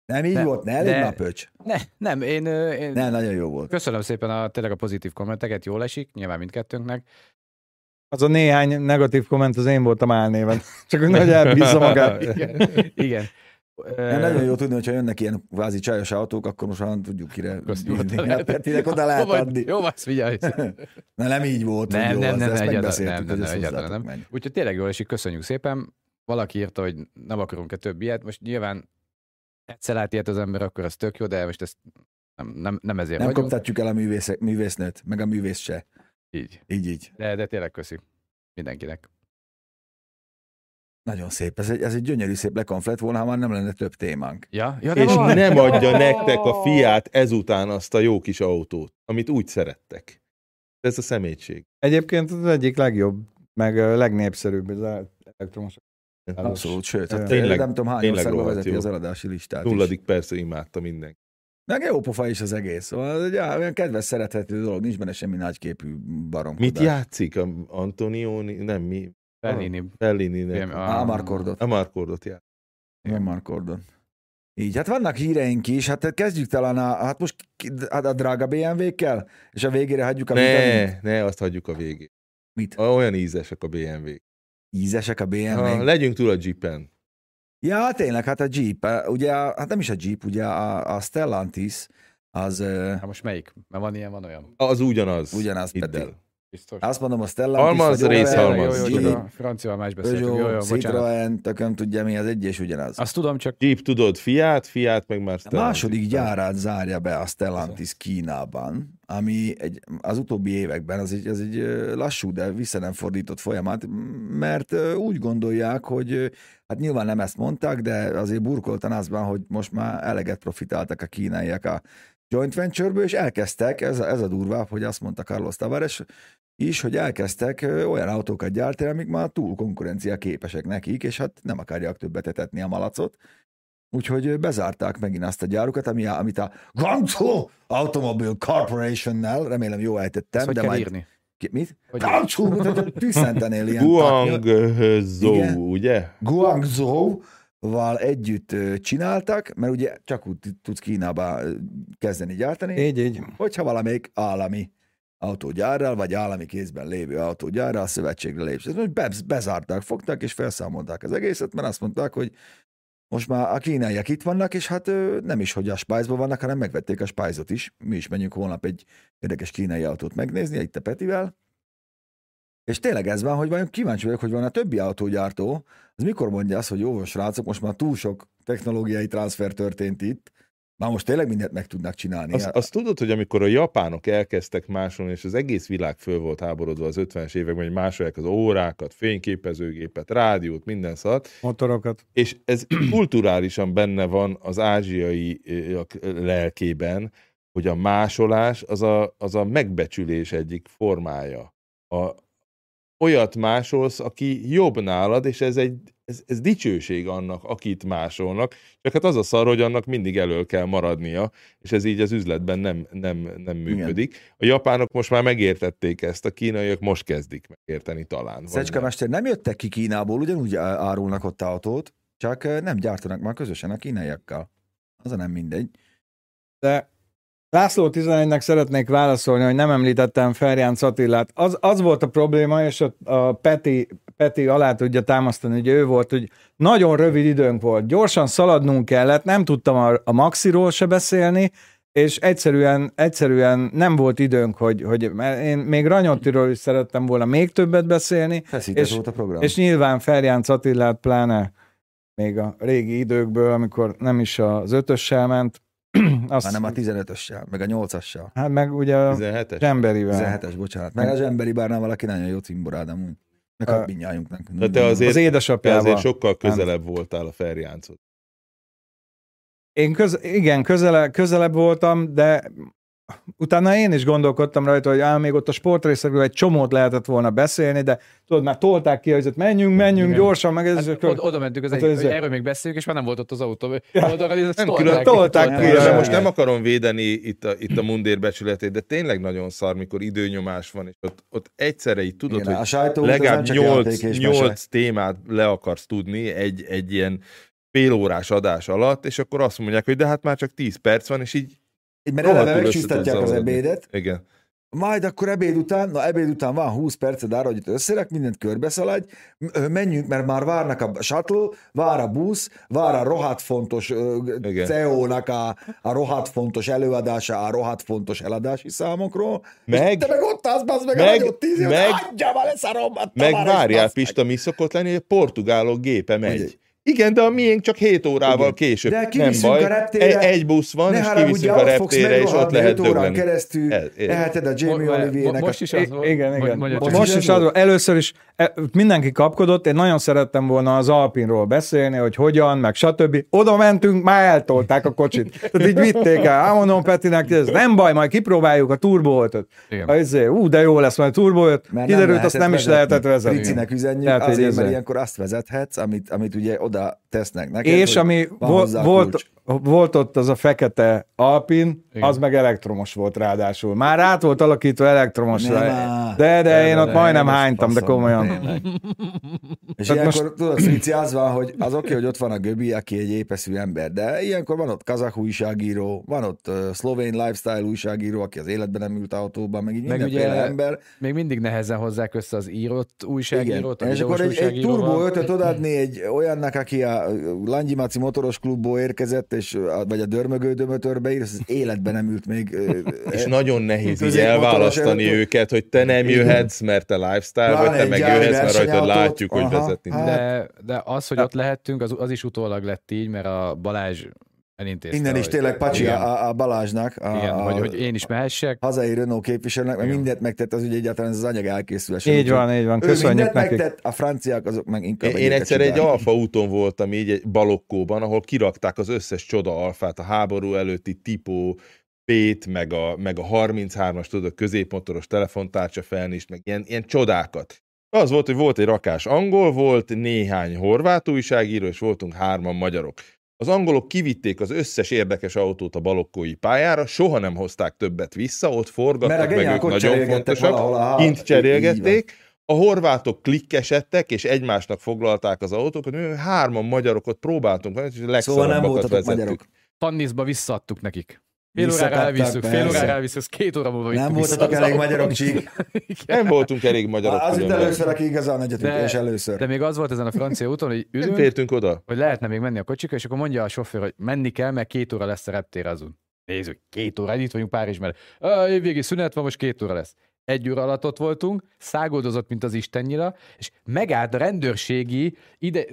Nem így De- volt? Ne elég de- már pöcs. Ne, nem, én, én Ne, nagyon jó volt. köszönöm szépen a, tényleg a pozitív kommenteket, jól esik, nyilván mindkettőnknek. Az a néhány negatív komment az én voltam álnéven. Csak hogy nagy elbízza magát. Igen. Igen. Nem, nagyon jó tudni, hogyha jönnek ilyen kvázi csajos autók, akkor most már tudjuk kire bírni. A lehet- Petinek oda lehet adni. Jó, azt figyelj. Na nem így volt, Nem, jó, nem, az, nem, nem, egyáltalán nem, nem, egyáltalán nem. menj. Úgyhogy tényleg jól esik, köszönjük szépen. Valaki írta, hogy nem akarunk-e több ilyet. Most nyilván egyszer lát ilyet az ember, akkor ez tök jó, de most ezt nem, nem, nem ezért Nem vagyunk. koptatjuk el a művész, művésznőt, meg a művész se. Így. Így, így. De, de tényleg köszi mindenkinek. Nagyon szép. Ez egy, ez egy gyönyörű szép lekonf lett volna, ha már nem lenne több témánk. Ja, ja de És van. nem adja nektek a fiát ezután azt a jó kis autót, amit úgy szerettek. Ez a szemétség. Egyébként az egyik legjobb, meg ö, legnépszerűbb az elektromos. Abszolút, sőt, hát Tényleg- nem tudom hány országban vezeti jó. az eladási listát is. Nulladik persze imádta mindenki. Meg jó pofa is az egész. Szóval egy olyan kedves, szerethető dolog, nincs benne semmi nagyképű baromkodás. Mit játszik? A Antonioni? Nem, mi? Fellini. Fellini. A- Amarkordot. Amarkordot játszik. Nem Markordon. Így, hát vannak híreink is, hát kezdjük talán a, hát most ki- hát a drága BMW-kkel, és a végére hagyjuk a vitamint. Ne, ne, azt hagyjuk a végén. Mit? Olyan ízesek a BMW. Ízesek a BMW. Ha, legyünk túl a Jeepen. Ja, tényleg, hát a Jeep, eh, ugye, hát nem is a Jeep, ugye a, a Stellantis, az eh, Hát most melyik? Mert van ilyen, van olyan. Az ugyanaz. ugyanaz, Hidd Peti. Biztos. Azt mondom, a Stellantis, Almaz, vagy rész, Opel, almaz. Jó, jó, Jeep, csak a franciával más beszéltünk. Jó, jó. Citroen, tököm tudja mi, az egy és ugyanaz. Azt tudom, csak Jeep tudod, Fiat, Fiat meg már A Stellantis. második gyárát zárja be a Stellantis Kínában, ami egy, az utóbbi években az egy, az egy lassú, de vissza nem fordított folyamat, mert úgy gondolják, hogy hát nyilván nem ezt mondták, de azért burkoltan azban, hogy most már eleget profitáltak a kínaiak a joint venture-ből, és elkezdtek, ez a, ez a durvább, hogy azt mondta Carlos Tavares is, hogy elkezdtek olyan autókat gyártani, amik már túl konkurencia képesek nekik, és hát nem akarják többet etetni a malacot, Úgyhogy bezárták megint azt a gyárukat, ami, a- amit a Guangzhou Automobile Corporation-nel, remélem jól ejtettem, de majd... írni? Ki, mit? Guangzhou, hogy tüsszentenél ilyen. Guangzhou, ugye? Guangzhou-val együtt ö, csináltak, mert ugye csak úgy tudsz Kínába kezdeni gyártani, Így, így. hogyha valamelyik állami autógyárral, vagy állami kézben lévő autógyárral szövetségre lépsz. Ezt most be, bezárták, fogták és felszámolták az egészet, mert azt mondták, hogy most már a kínaiak itt vannak, és hát nem is, hogy a spice vannak, hanem megvették a spice is. Mi is menjünk holnap egy érdekes kínai autót megnézni, itt a Petivel. És tényleg ez van, hogy vajon kíváncsi vagyok, hogy van a többi autógyártó, az mikor mondja azt, hogy jó, srácok, most már túl sok technológiai transfer történt itt, már most tényleg mindent meg tudnak csinálni. Azt, azt tudod, hogy amikor a japánok elkezdtek másolni, és az egész világ föl volt háborodva az 50-es években, hogy másolják az órákat, fényképezőgépet, rádiót, minden szart, Motorokat. és ez kulturálisan benne van az ázsiai lelkében, hogy a másolás az a, az a megbecsülés egyik formája. A, olyat másolsz, aki jobb nálad, és ez egy ez, ez dicsőség annak, akit másolnak, csak hát az a szar, hogy annak mindig elől kell maradnia, és ez így az üzletben nem, nem, nem működik. A japánok most már megértették ezt, a kínaiak most kezdik megérteni talán. Szecske. Mester nem jöttek ki Kínából, ugyanúgy árulnak ott autót, csak nem gyártanak már közösen a kínaiakkal. Az a nem mindegy. De László 11-nek szeretnék válaszolni, hogy nem említettem Ferján Attillát. Az, az volt a probléma, és a, a Peti, Peti alá tudja támasztani, hogy ő volt, hogy nagyon rövid időnk volt. Gyorsan szaladnunk kellett, nem tudtam a, a Maxiról se beszélni, és egyszerűen, egyszerűen nem volt időnk, hogy, hogy mert én még Ranyottiról is szerettem volna még többet beszélni, Feszített És- volt a program. és nyilván Ferján Attillát pláne még a régi időkből, amikor nem is az ötössel ment, azt, hanem a 15-össel, meg a 8-assal. hát meg ugye a 17-es? Zsemberivel. 17-es, bocsánat. Meg a zsemberi bárnál valaki nagyon jó cimborád amúgy. Meg Ö, hát mindnyájunknak. De te azért, Az te édesapjával. azért sokkal közelebb voltál a Ferjánchoz. Én köz, igen, közele, közelebb voltam, de utána én is gondolkodtam rajta, hogy ám még ott a sportrészekről egy csomót lehetett volna beszélni, de tudod, már tolták ki, hogy menjünk, menjünk, Igen. gyorsan, meg ez, Hát, hát, oda, oda mentünk, az Hát egy, ez- hogy erről még beszéljünk, és már nem volt ott az autó. Ja. Nem külön tolták ki, most nem akarom védeni itt a, itt a mundér becsületét, de tényleg nagyon szar, mikor időnyomás van, és ott, ott egyszerre így tudod, Igen, hogy legalább csak 8, játék és mese. 8 témát le akarsz tudni egy, egy ilyen félórás adás alatt, és akkor azt mondják, hogy de hát már csak 10 perc van, és Így mert eleve megcsúsztatják az ebédet, Igen. majd akkor ebéd után, na ebéd után van 20 perced arra, hogy itt összerak, mindent körbeszaladj, menjünk, mert már várnak a shuttle, vár a busz, vár a rohadt fontos. CEO-nak a, a rohadt fontos előadása, a rohadt fontos eladási számokról, Meg- te meg ott állsz, bazd meg, meg, meg- a tíz, meg- meg, adja, már leszarom, a Meg Tavares, várjál, meg. Pista, mi szokott lenni, hogy a portugálok gépe megy. Ugye? Igen, de a miénk csak 7 órával Igen. később. De nem kiviszünk baj. a reptére, egy, egy busz van, ne és kiviszünk a reptére, és ott lehet dögleni. keresztül, Ez- ez. eheted a Jamie Olivier-nek Most is az volt. igen, igen. Most, is az volt. Először is e, mindenki kapkodott, én nagyon szerettem volna az Alpinról beszélni, hogy hogyan, meg stb. Oda mentünk, már eltolták a kocsit. Tehát így vitték el. Á, mondom Petinek, ez nem baj, majd kipróbáljuk a turbooltot. Igen. Ezért, ú, de jó lesz majd a turboöt. Mert Kiderült, azt nem is lehetett vezetni. Fricinek üzenjük, azért, mert izé. ilyenkor azt vezethetsz, amit, amit ugye oda tesznek neked. És ami van volt, hozzá volt, kulcs. Volt ott az a fekete Alpin, Igen. az meg elektromos volt ráadásul. Már át volt alakítva elektromosra. Nem áll. De, de én De, ott de, majdnem nem, hánytam, de komolyan. tényleg. És Tehát ilyenkor, tudod, Frici, az van, hogy az oké, hogy ott van a Göbi, aki egy épeszű ember, de ilyenkor van ott kazak újságíró, van ott uh, szlovén lifestyle újságíró, aki az életben nem ült autóban, meg így Meg ugye ember. Még mindig nehezen hozzák össze az írott Igen. újságírót, a És akkor egy, egy turbo ötöt odaadni egy olyannak, aki a Langyimaci motoros klubból érkezett, és, vagy a dörmögő dömötörbe ír, az életben nem ült még. És nagyon nehéz így elválasztani előtt- őket, hogy te nem jöhetsz, mert te lifestyle, Pláne vagy te meg jöhetsz, mert rajtad látjuk, hogy Aha, vezetni. hát. De, de az, hogy ott lehettünk, az, az is utólag lett így, mert a Balázs elintézte. Innen is tényleg Pacsi Igen, a, a Balázsnak, a, igen a, hogy, hogy én is mehessek. hazai Renault képviselőnek, mert Igen. mindent megtett az, hogy egyáltalán ez az anyag elkészül. Így van, így van. Köszönjük mindent nekik. megtett, a franciák azok meg inkább Én, én egyszer egy csinálnak. alfa úton voltam így egy balokkóban, ahol kirakták az összes csoda alfát, a háború előtti tipó, P-t, meg a, meg a 33-as, tudod, a középmotoros telefontárcsa felnist, meg ilyen, ilyen csodákat. Az volt, hogy volt egy rakás angol, volt néhány horvát újságíró, és voltunk hárman magyarok. Az angolok kivitték az összes érdekes autót a balokkói pályára, soha nem hozták többet vissza, ott forgattak, meg ők nagyon fontosak. Kint cserélgették, a horvátok klikkesedtek, és egymásnak foglalták az autókat, mi hárman magyarok ott próbáltunk, és a. Szóval nem voltatok vezettük. magyarok. Tanniszba visszaadtuk nekik. Fél órára elvisszük, fél órára elvisszük, azt két óra múlva Nem voltatok elég magyarok, csík. Nem voltunk elég magyarok. Az itt először, aki igazán egyetünk, és először. De még az volt ezen a francia úton, hogy Nem ülünk, fértünk oda. hogy lehetne még menni a kocsika, és akkor mondja a sofőr, hogy menni kell, mert két óra lesz a reptér azon. Nézzük, két óra, itt vagyunk Párizs mellett. Évvégi szünet van, most két óra lesz. Egy óra alatt ott voltunk, szágoldozott, mint az istennyira, és megállt a rendőrségi, ide,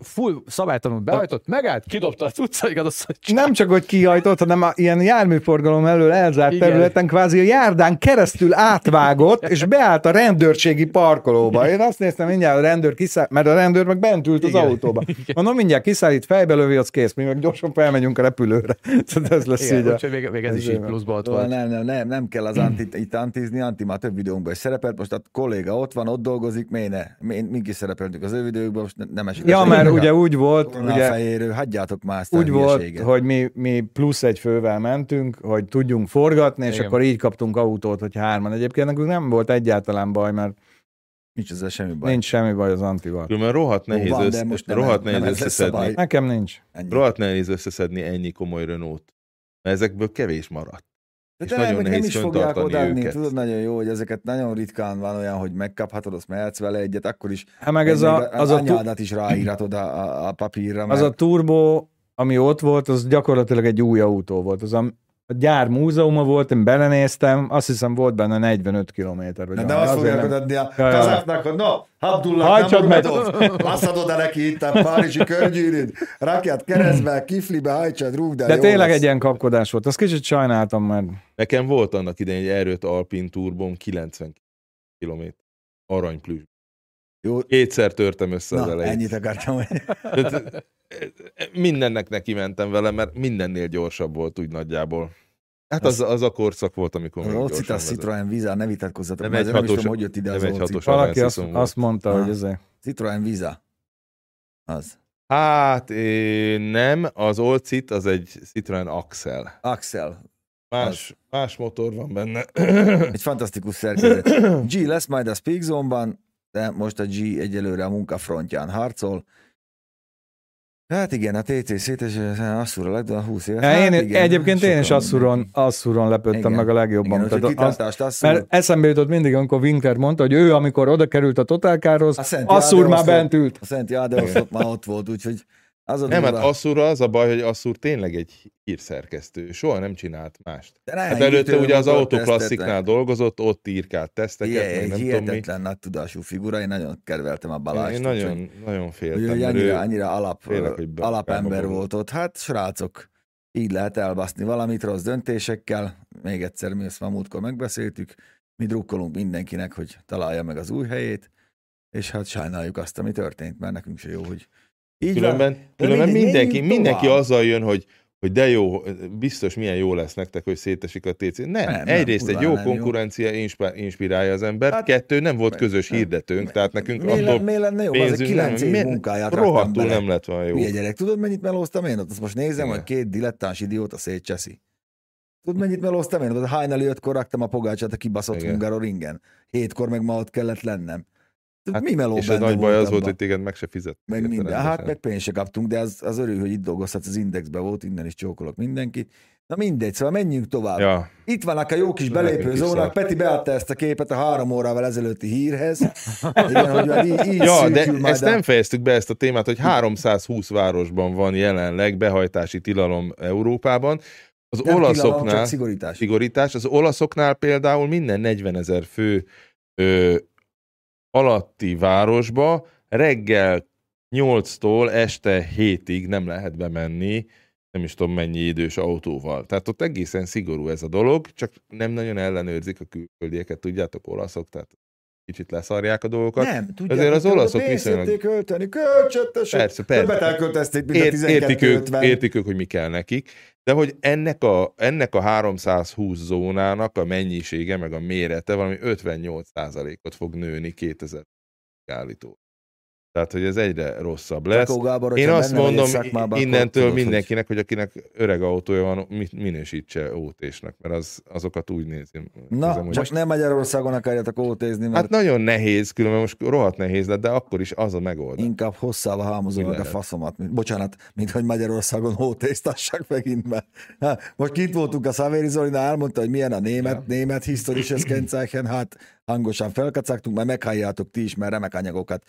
full szabálytalanul behajtott, megállt, kidobta a cuccaikat, azt mondja, "Csak Nem csak, hogy kihajtott, hanem a ilyen járműforgalom elől elzárt Igen. területen kvázi a járdán keresztül átvágott, és beállt a rendőrségi parkolóba. Én azt néztem, mindjárt a rendőr kiszáll, mert a rendőr meg bent ült az Igen. autóba. Mondom, mindjárt kiszállít, fejbe lövi, az kész, mi meg gyorsan felmegyünk a repülőre. Tehát ez lesz így. Igen, A... úgyhogy még, még ez is így pluszba ott volt. nem, nem, nem, nem kell az antit itt antizni, Anti már több videónkban is szerepelt, most a kolléga ott van, ott dolgozik, miért ne? Mi, mink is szerepeltünk az ő videókban, most ne- nem esik. Ja, esik. Mert ugye úgy volt, ugye fejéről, hagyjátok már ezt úgy volt, hogy mi, mi plusz egy fővel mentünk, hogy tudjunk forgatni, és Igen. akkor így kaptunk autót, hogy hárman. Egyébként nekünk nem volt egyáltalán baj, mert Nincs ezzel semmi baj. nincs semmi baj az antival. Különben rohadt nehéz, van, de össze, most nem- rohadt nem nehéz összeszedni. Nekem nincs. Ennyi. Rohadt nehéz összeszedni ennyi komoly Renault. Mert ezekből kevés maradt. De te nagyon nem nehéz is fogják odaadni, őket. tudod nagyon jó, hogy ezeket nagyon ritkán van olyan, hogy megkaphatod, azt mehetsz vele egyet, akkor is Hát meg ez a, az, a, anyádat is ráírhatod a, a, a papírra. az mert- a turbo, ami ott volt, az gyakorlatilag egy új autó volt. Az a, a gyár múzeuma volt, én belenéztem, azt hiszem volt benne 45 kilométer. vagy De, de azt fogják nem- adni a kazáknak, hogy no, Abdullah Hajtsad meg! Nurmagomedov, azt adod el neki itt a párizsi körgyűrűt, rakját keresztbe, kiflibe, hajtsad, rúgd el, De jó tényleg lesz. egy ilyen kapkodás volt. Azt kicsit sajnáltam, mert Nekem volt annak idején egy erőt Alpin turbom 90 km. Aranyplüss. Jó, Kétszer törtem össze az na, elejét. ennyit akartam, hogy Tehát, Mindennek neki mentem vele, mert mindennél gyorsabb volt úgy nagyjából. Hát az, az a korszak volt, amikor még Ocita gyorsan vezetett. Citroen Visa, ne vitatkozzatok, Nem egy nem is tudom, hogy jött ide nem az egy hatos valaki azt, azt mondta, Ah. hogy ez Citroen Visa. Az. Hát eh, nem, az Olcit az egy Citroen Axel. Axel. Más, más motor van benne. Egy fantasztikus szerkezet. G lesz majd a Speak Zone-ban, de most a G egyelőre a munkafrontján harcol. Hát igen, a TC szétes, Asszúra lett a 20 éve. Hát én, igen, egyébként én is mindenki. Asszuron lepődtem Igen. meg a legjobban. Igen, Tehát kitartást Asszúr. mert eszembe jutott mindig, amikor Winkler mondta, hogy ő, amikor oda került a Szent Asszúr már bent ült. A Szent Jádeosz ott már ott volt, úgyhogy az a nem, hát. Asszúra az a baj, hogy Asszúr tényleg egy hírszerkesztő. Soha nem csinált mást. De Hát előtte ugye az autoklassziknál dolgozott, ott írkált teszteket, Igen, egy nem tudom hihetetlen nagy tudású figura, én nagyon kedveltem a Balást. Én nagyon, nagyon Hogy, féltem, mert annyira, annyira alap, félek, hogy be- alapember volt ott. Hát srácok, így lehet elbaszni valamit rossz döntésekkel. Még egyszer mi ezt már múltkor megbeszéltük. Mi drukkolunk mindenkinek, hogy találja meg az új helyét, és hát sajnáljuk azt, ami történt, mert nekünk se jó, hogy így van. Különben, különben mindegy, mindenki, mindenki tovább. azzal jön, hogy hogy de jó, biztos milyen jó lesz nektek, hogy szétesik a TC. Nem, Nem, nem nem, egyrészt egy jó jó. konkurencia inspi- inspirálja az embert, Hát, kettő, nem volt meg- közös nem. hirdetőnk, tehát nekünk Mi, attól mi lenne jó? Az pénzünk kilenc nem, év mi- munkáját rohadtul nem lett volna jó. Milyen gyerek, tudod mennyit melóztam én? Azt most nézem, Igen. hogy két dilettáns idióta szétcseszi. Tudod mennyit melóztam én? Hajnali ötkor raktam a pogácsát a kibaszott. Hungaroringen. Hétkor meg ma ott kellett lennem. Hát, mi meló és a nagy baj az volt, hogy téged meg se fizet. Meg minden. Hát meg pénzt se kaptunk, de az, az örül, hogy itt dolgozhatsz az Indexbe volt, innen is csókolok mindenkit. Na mindegy, szóval menjünk tovább. Ja, Itt vannak a jó kis belépő szar. Peti beadta ezt a képet a három órával ezelőtti hírhez. Igen, hogy már így, így ja de ezt a- nem fejeztük be ezt a témát, hogy 320 városban van jelenleg behajtási tilalom Európában. Az nem tilalom, olaszoknál... csak szigorítás. szigorítás. Az olaszoknál például minden 40 ezer fő ö, alatti városba reggel 8-tól este 7-ig nem lehet bemenni, nem is tudom mennyi idős autóval. Tehát ott egészen szigorú ez a dolog, csak nem nagyon ellenőrzik a külföldieket, tudjátok, olaszok, tehát kicsit leszarják a dolgokat. Nem, tudják, Azért az olaszok viszonylag- költeni, kölcsöntesek. Persze, persze. Többet elköltezték, mint a Ért, értik, ők, 12-50. értik ők, hogy mi kell nekik, de hogy ennek a, ennek a 320 zónának a mennyisége, meg a mérete valami 58%-ot fog nőni 2000 állító. Tehát, hogy ez egyre rosszabb lesz. Gábor, Én azt mondom innentől hogy- mindenkinek, hogy akinek öreg autója van, mi- minősítse ótésnek, mert az, azokat úgy nézem. Na, hogy csak nem Magyarországon akarjátok ótézni, mert Hát nagyon nehéz, különben most rohadt nehéz lett, de akkor is az a megoldás. inkább hosszával hámozom meg a faszomat. Mint, bocsánat, mint hogy Magyarországon hótésztassak megint be. Ha, most kint voltunk a Szavéri Zolinál, elmondta, hogy milyen a német, Ja. német Kennzeichen, hát hangosan felkacagtunk, mert meghalljátok ti is, mert remek anyagokat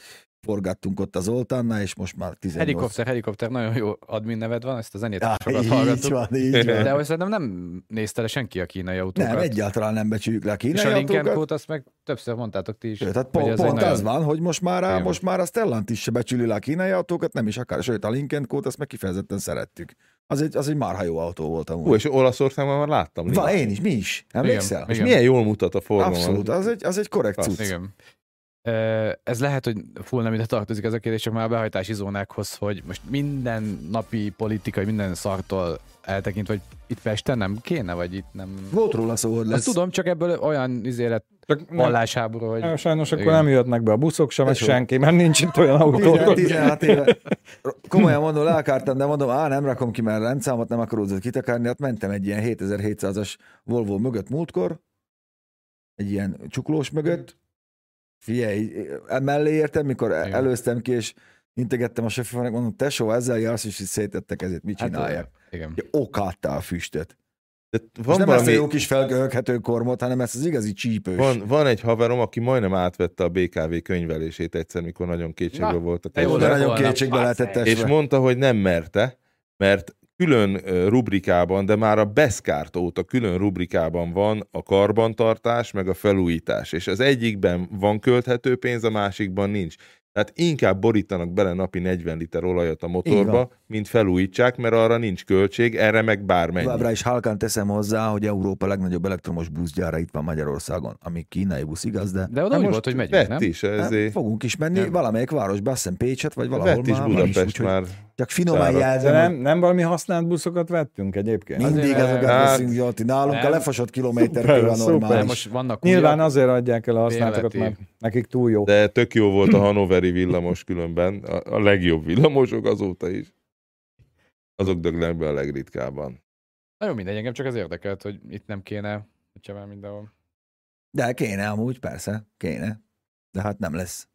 forgattunk ott az Oltánnál, és most már 18. Helikopter, helikopter, nagyon jó admin neved van, ezt a zenét Ja, sokat így hallgattuk. van, így van. De hogy szerintem nem nézte le senki a kínai autókat. Nem, egyáltalán nem becsüljük le a És kínai a Lincoln autókat. Azt meg többször mondtátok ti is. Sőt, tehát hogy pont, pont nagyon- az van, hogy most már, a, Igen. most már a Stellant is se becsüli le a kínai autókat, nem is akar. Sőt, a Lincoln Code azt meg kifejezetten szerettük. Az egy, az egy marha jó autó volt amúgy. Hú, és Olaszországban már láttam. Van, én is, mi is. Emlékszel? Igen. És milyen jól mutat a forma. Abszolút, az egy, az egy korrekt cucc. Igen. Ez lehet, hogy full nem ide tartozik ez a kérdés, csak már a behajtási zónákhoz, hogy most minden napi politikai, minden szartól eltekintve, hogy itt Pesten nem kéne, vagy itt nem... Volt róla szó, hogy Ezt lesz. tudom, csak ebből olyan izélet vallásháború, hogy... nem, sajnos akkor Igen. nem jöhetnek be a buszok sem, Tesó. senki, mert nincs itt olyan autó. 16, 16 éve. Komolyan mondom, lelkártam, de mondom, á, nem rakom ki, mert rendszámot nem akarod kitakarni, hát mentem egy ilyen 7700-as Volvo mögött múltkor, egy ilyen csuklós mögött, figyelj, mellé értem, mikor Igen. előztem ki, és integettem a sofőrnek, mondom, tesó, ezzel jársz, és így szétettek ezért, mit csinálják? Hát, Igen. Okádtál a füstöt. De Van van, nem ezt a valami, jó kis felgölghető kormot, hanem ezt az igazi csípős. van, van egy haverom, aki majdnem átvette a BKV könyvelését egyszer, mikor nagyon kétségbe Na, volt a jó de nagyon kétségbe lehetett És mondta, hogy nem merte, mert külön rubrikában, de már a Beszkárt óta külön rubrikában van a karbantartás, meg a felújítás, és az egyikben van költhető pénz, a másikban nincs. Tehát inkább borítanak bele napi 40 liter olajat a motorba, mint felújítsák, mert arra nincs költség, erre meg bármennyi. Továbbra is halkan teszem hozzá, hogy Európa legnagyobb elektromos buszgyára itt van Magyarországon, ami kínai busz, igaz, de De oda úgy most volt, hogy megyünk, nem? is, hát, ezért. fogunk is menni Nem. valamelyik városba, azt hiszem Pécset, vagy valahol Vett is már is, Budapest úgyhogy már. Csak finoman. De jelzem, nem, hogy nem valami használt buszokat vettünk egyébként? mindig azokat hát- veszünk, Zsolti. Nálunk Nem. a lefosott kilométer Szuper, a normális. most vannak Nyilván újabb, azért adják el a használatokat, mert nekik túl jó. De tök jó volt a hanoveri villamos különben, a, a legjobb villamosok azóta is. Azok döglenek be a legritkábban. Na jó, mindegy, engem csak az érdekelt, hogy itt nem kéne, hogyha már mindenhol. De kéne amúgy, persze, kéne. De hát nem lesz.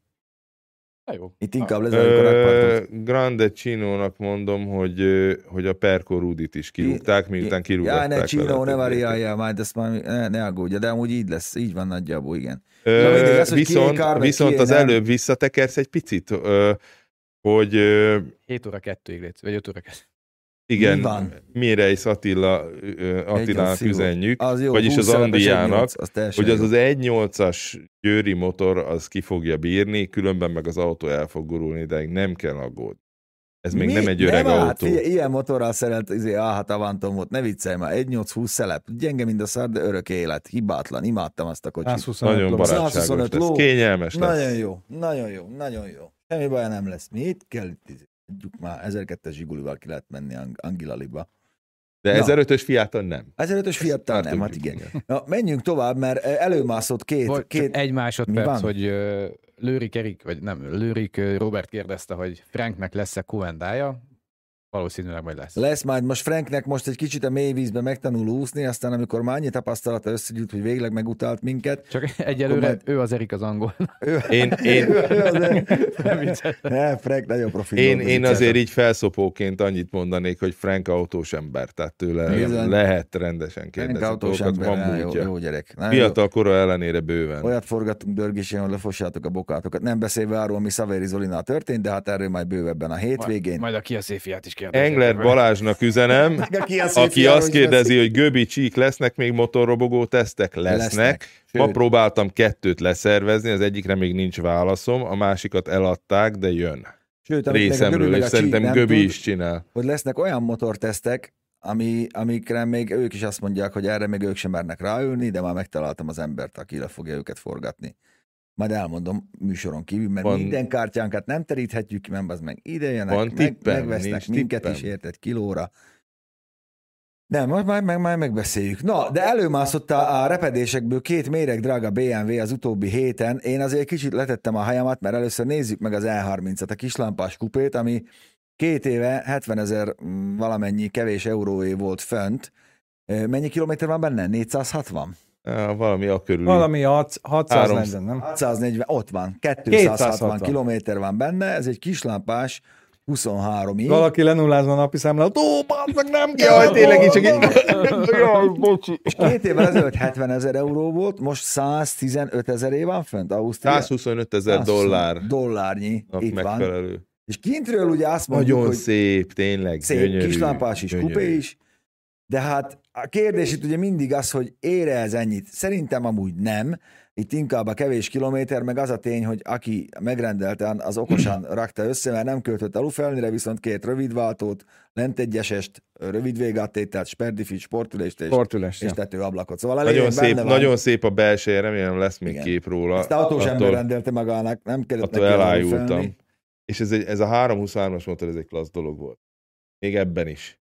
Na jó. Itt inkább lezárjuk a rakpartot. Grande Csinónak mondom, hogy, hogy a Perco Rudit is kirúgták, miután kirúgták. Ja, ne a ne variálja, majd ezt már ne, ne aggódja, de amúgy így lesz, így van nagyjából, igen. Ö, Na mindegy, az, viszont kár, viszont kié az nem. előbb visszatekersz egy picit, ö, hogy ö, 7 óra 2-ig létsz, vagy 5 óra 2 igen, Mi van? Mireis Attila, Attilának üzenjük, Az jó, vagyis 20 az Andiának, 1.8, az teljesen hogy az jó. az 1.8-as győri motor az ki fogja bírni, különben meg az autó el fog gurulni, de nem kell aggódni. Ez még Mi? nem egy öreg nem, autó. Hát, figyelj, ilyen motorral szerelt, izé, hát Avanton volt, ne viccelj már, 1.8-20 szelep, gyenge, mint a szar, de örök élet, hibátlan, imádtam azt a kocsit. 125 Nagyon ló. barátságos 125 lesz, ló. kényelmes lesz. Nagyon jó, nagyon jó, nagyon jó. Semmi baj nem lesz. Mi itt kell itt izé, Adjuk már 1002-es Zsigulival ki lehet menni Ang- Angilaliba. De Na. 1005-ös Fiaton nem. 1005-ös Fiattal Már nem, hát tudjuk, igen. Na, menjünk tovább, mert eh, előmászott két, Volt két egy Mi másodperc, van? hogy Lőrik Erik, vagy nem, Lőrik Robert kérdezte, hogy Franknek lesz-e Kuendája. Valószínűleg majd lesz. Lesz majd most Franknek most egy kicsit a mély vízbe megtanul úszni, aztán amikor már annyi tapasztalata összegyűlt, hogy végleg megutált minket. Csak egyelőre majd- ő az Erik az angol. Ő, Én, én, Nem vicceltem. ne, Frank nagyon profi. én, én azért így felszopóként annyit mondanék, hogy Frank autós ember, tehát tőle Bizony. lehet rendesen Frank kérdezni autós dolgokat, ember, van jó, jó gyerek. Jó. Fiatal kora ellenére bőven. Olyat forgattunk dörgésén, hogy lefossátok a bokátokat. Nem beszélve arról, ami Szaveri Zolinál történt, de hát erről majd bővebben a hétvégén. Majd a Kia Széfiát is kérdezik. Engler Balázsnak üzenem, aki, aki azt kérdezi, hogy Göbi csík lesznek még motorrobogó tesztek? Lesznek. Lesznek. Ma próbáltam kettőt leszervezni, az egyikre még nincs válaszom, a másikat eladták, de jön. Sőt, Részemről, és szerintem nem Göbi tud, is csinál. hogy lesznek olyan motortesztek, ami, amikre még ők is azt mondják, hogy erre még ők sem mernek ráülni, de már megtaláltam az embert, aki le fogja őket forgatni. Majd elmondom műsoron kívül, mert Van- minden kártyánkat nem teríthetjük ki, mert az meg ide jönnek, Van meg, tippem? megvesznek Nincs minket tippem? is, érted, kilóra. Nem, majd, majd, majd, majd megbeszéljük. Na, de előmászott a, a repedésekből két méreg drága BMW az utóbbi héten. Én azért kicsit letettem a hajamat, mert először nézzük meg az E30-at, a kislámpás kupét, ami két éve 70 ezer mm, valamennyi kevés euróé volt fönt. Mennyi kilométer van benne? 460? Valami a körül. Valami 6- 640, nem? 640, ott van, 260, 260 kilométer van benne, ez egy kislámpás 23 ig Valaki lenullázva a napi számlát, ó, bazd meg nem kell. Jaj, tényleg így csak így. Jaj, bocsi. És két évvel ezelőtt 70 ezer euró volt, most 115 ezeré van fönt Ausztria. 125 ezer 120 dollár Dollárnyi, itt van. megfelelő. És kintről ugye azt mondjuk, Nagyon hogy szép, tényleg. szép gyönyörű, kislámpás is, gyönyörű. kupé is, de hát a kérdés itt ugye mindig az, hogy ére ez ennyit. Szerintem amúgy nem. Itt inkább a kevés kilométer, meg az a tény, hogy aki megrendelte, az okosan rakta össze, mert nem költött alufelnire, viszont két rövidváltót, lent egyesest, rövid végáttételt, sperdifit, sportülést és, Sportülés, és ja. tetőablakot. Szóval Nagyon szép, benne van. nagyon szép a belseje, remélem lesz még Igen. kép róla. Ezt autós ember Attól- rendelte magának, nem kellett attól neki elájultam. És ez, egy, ez a 323-as motor, ez egy klassz dolog volt. Még ebben is.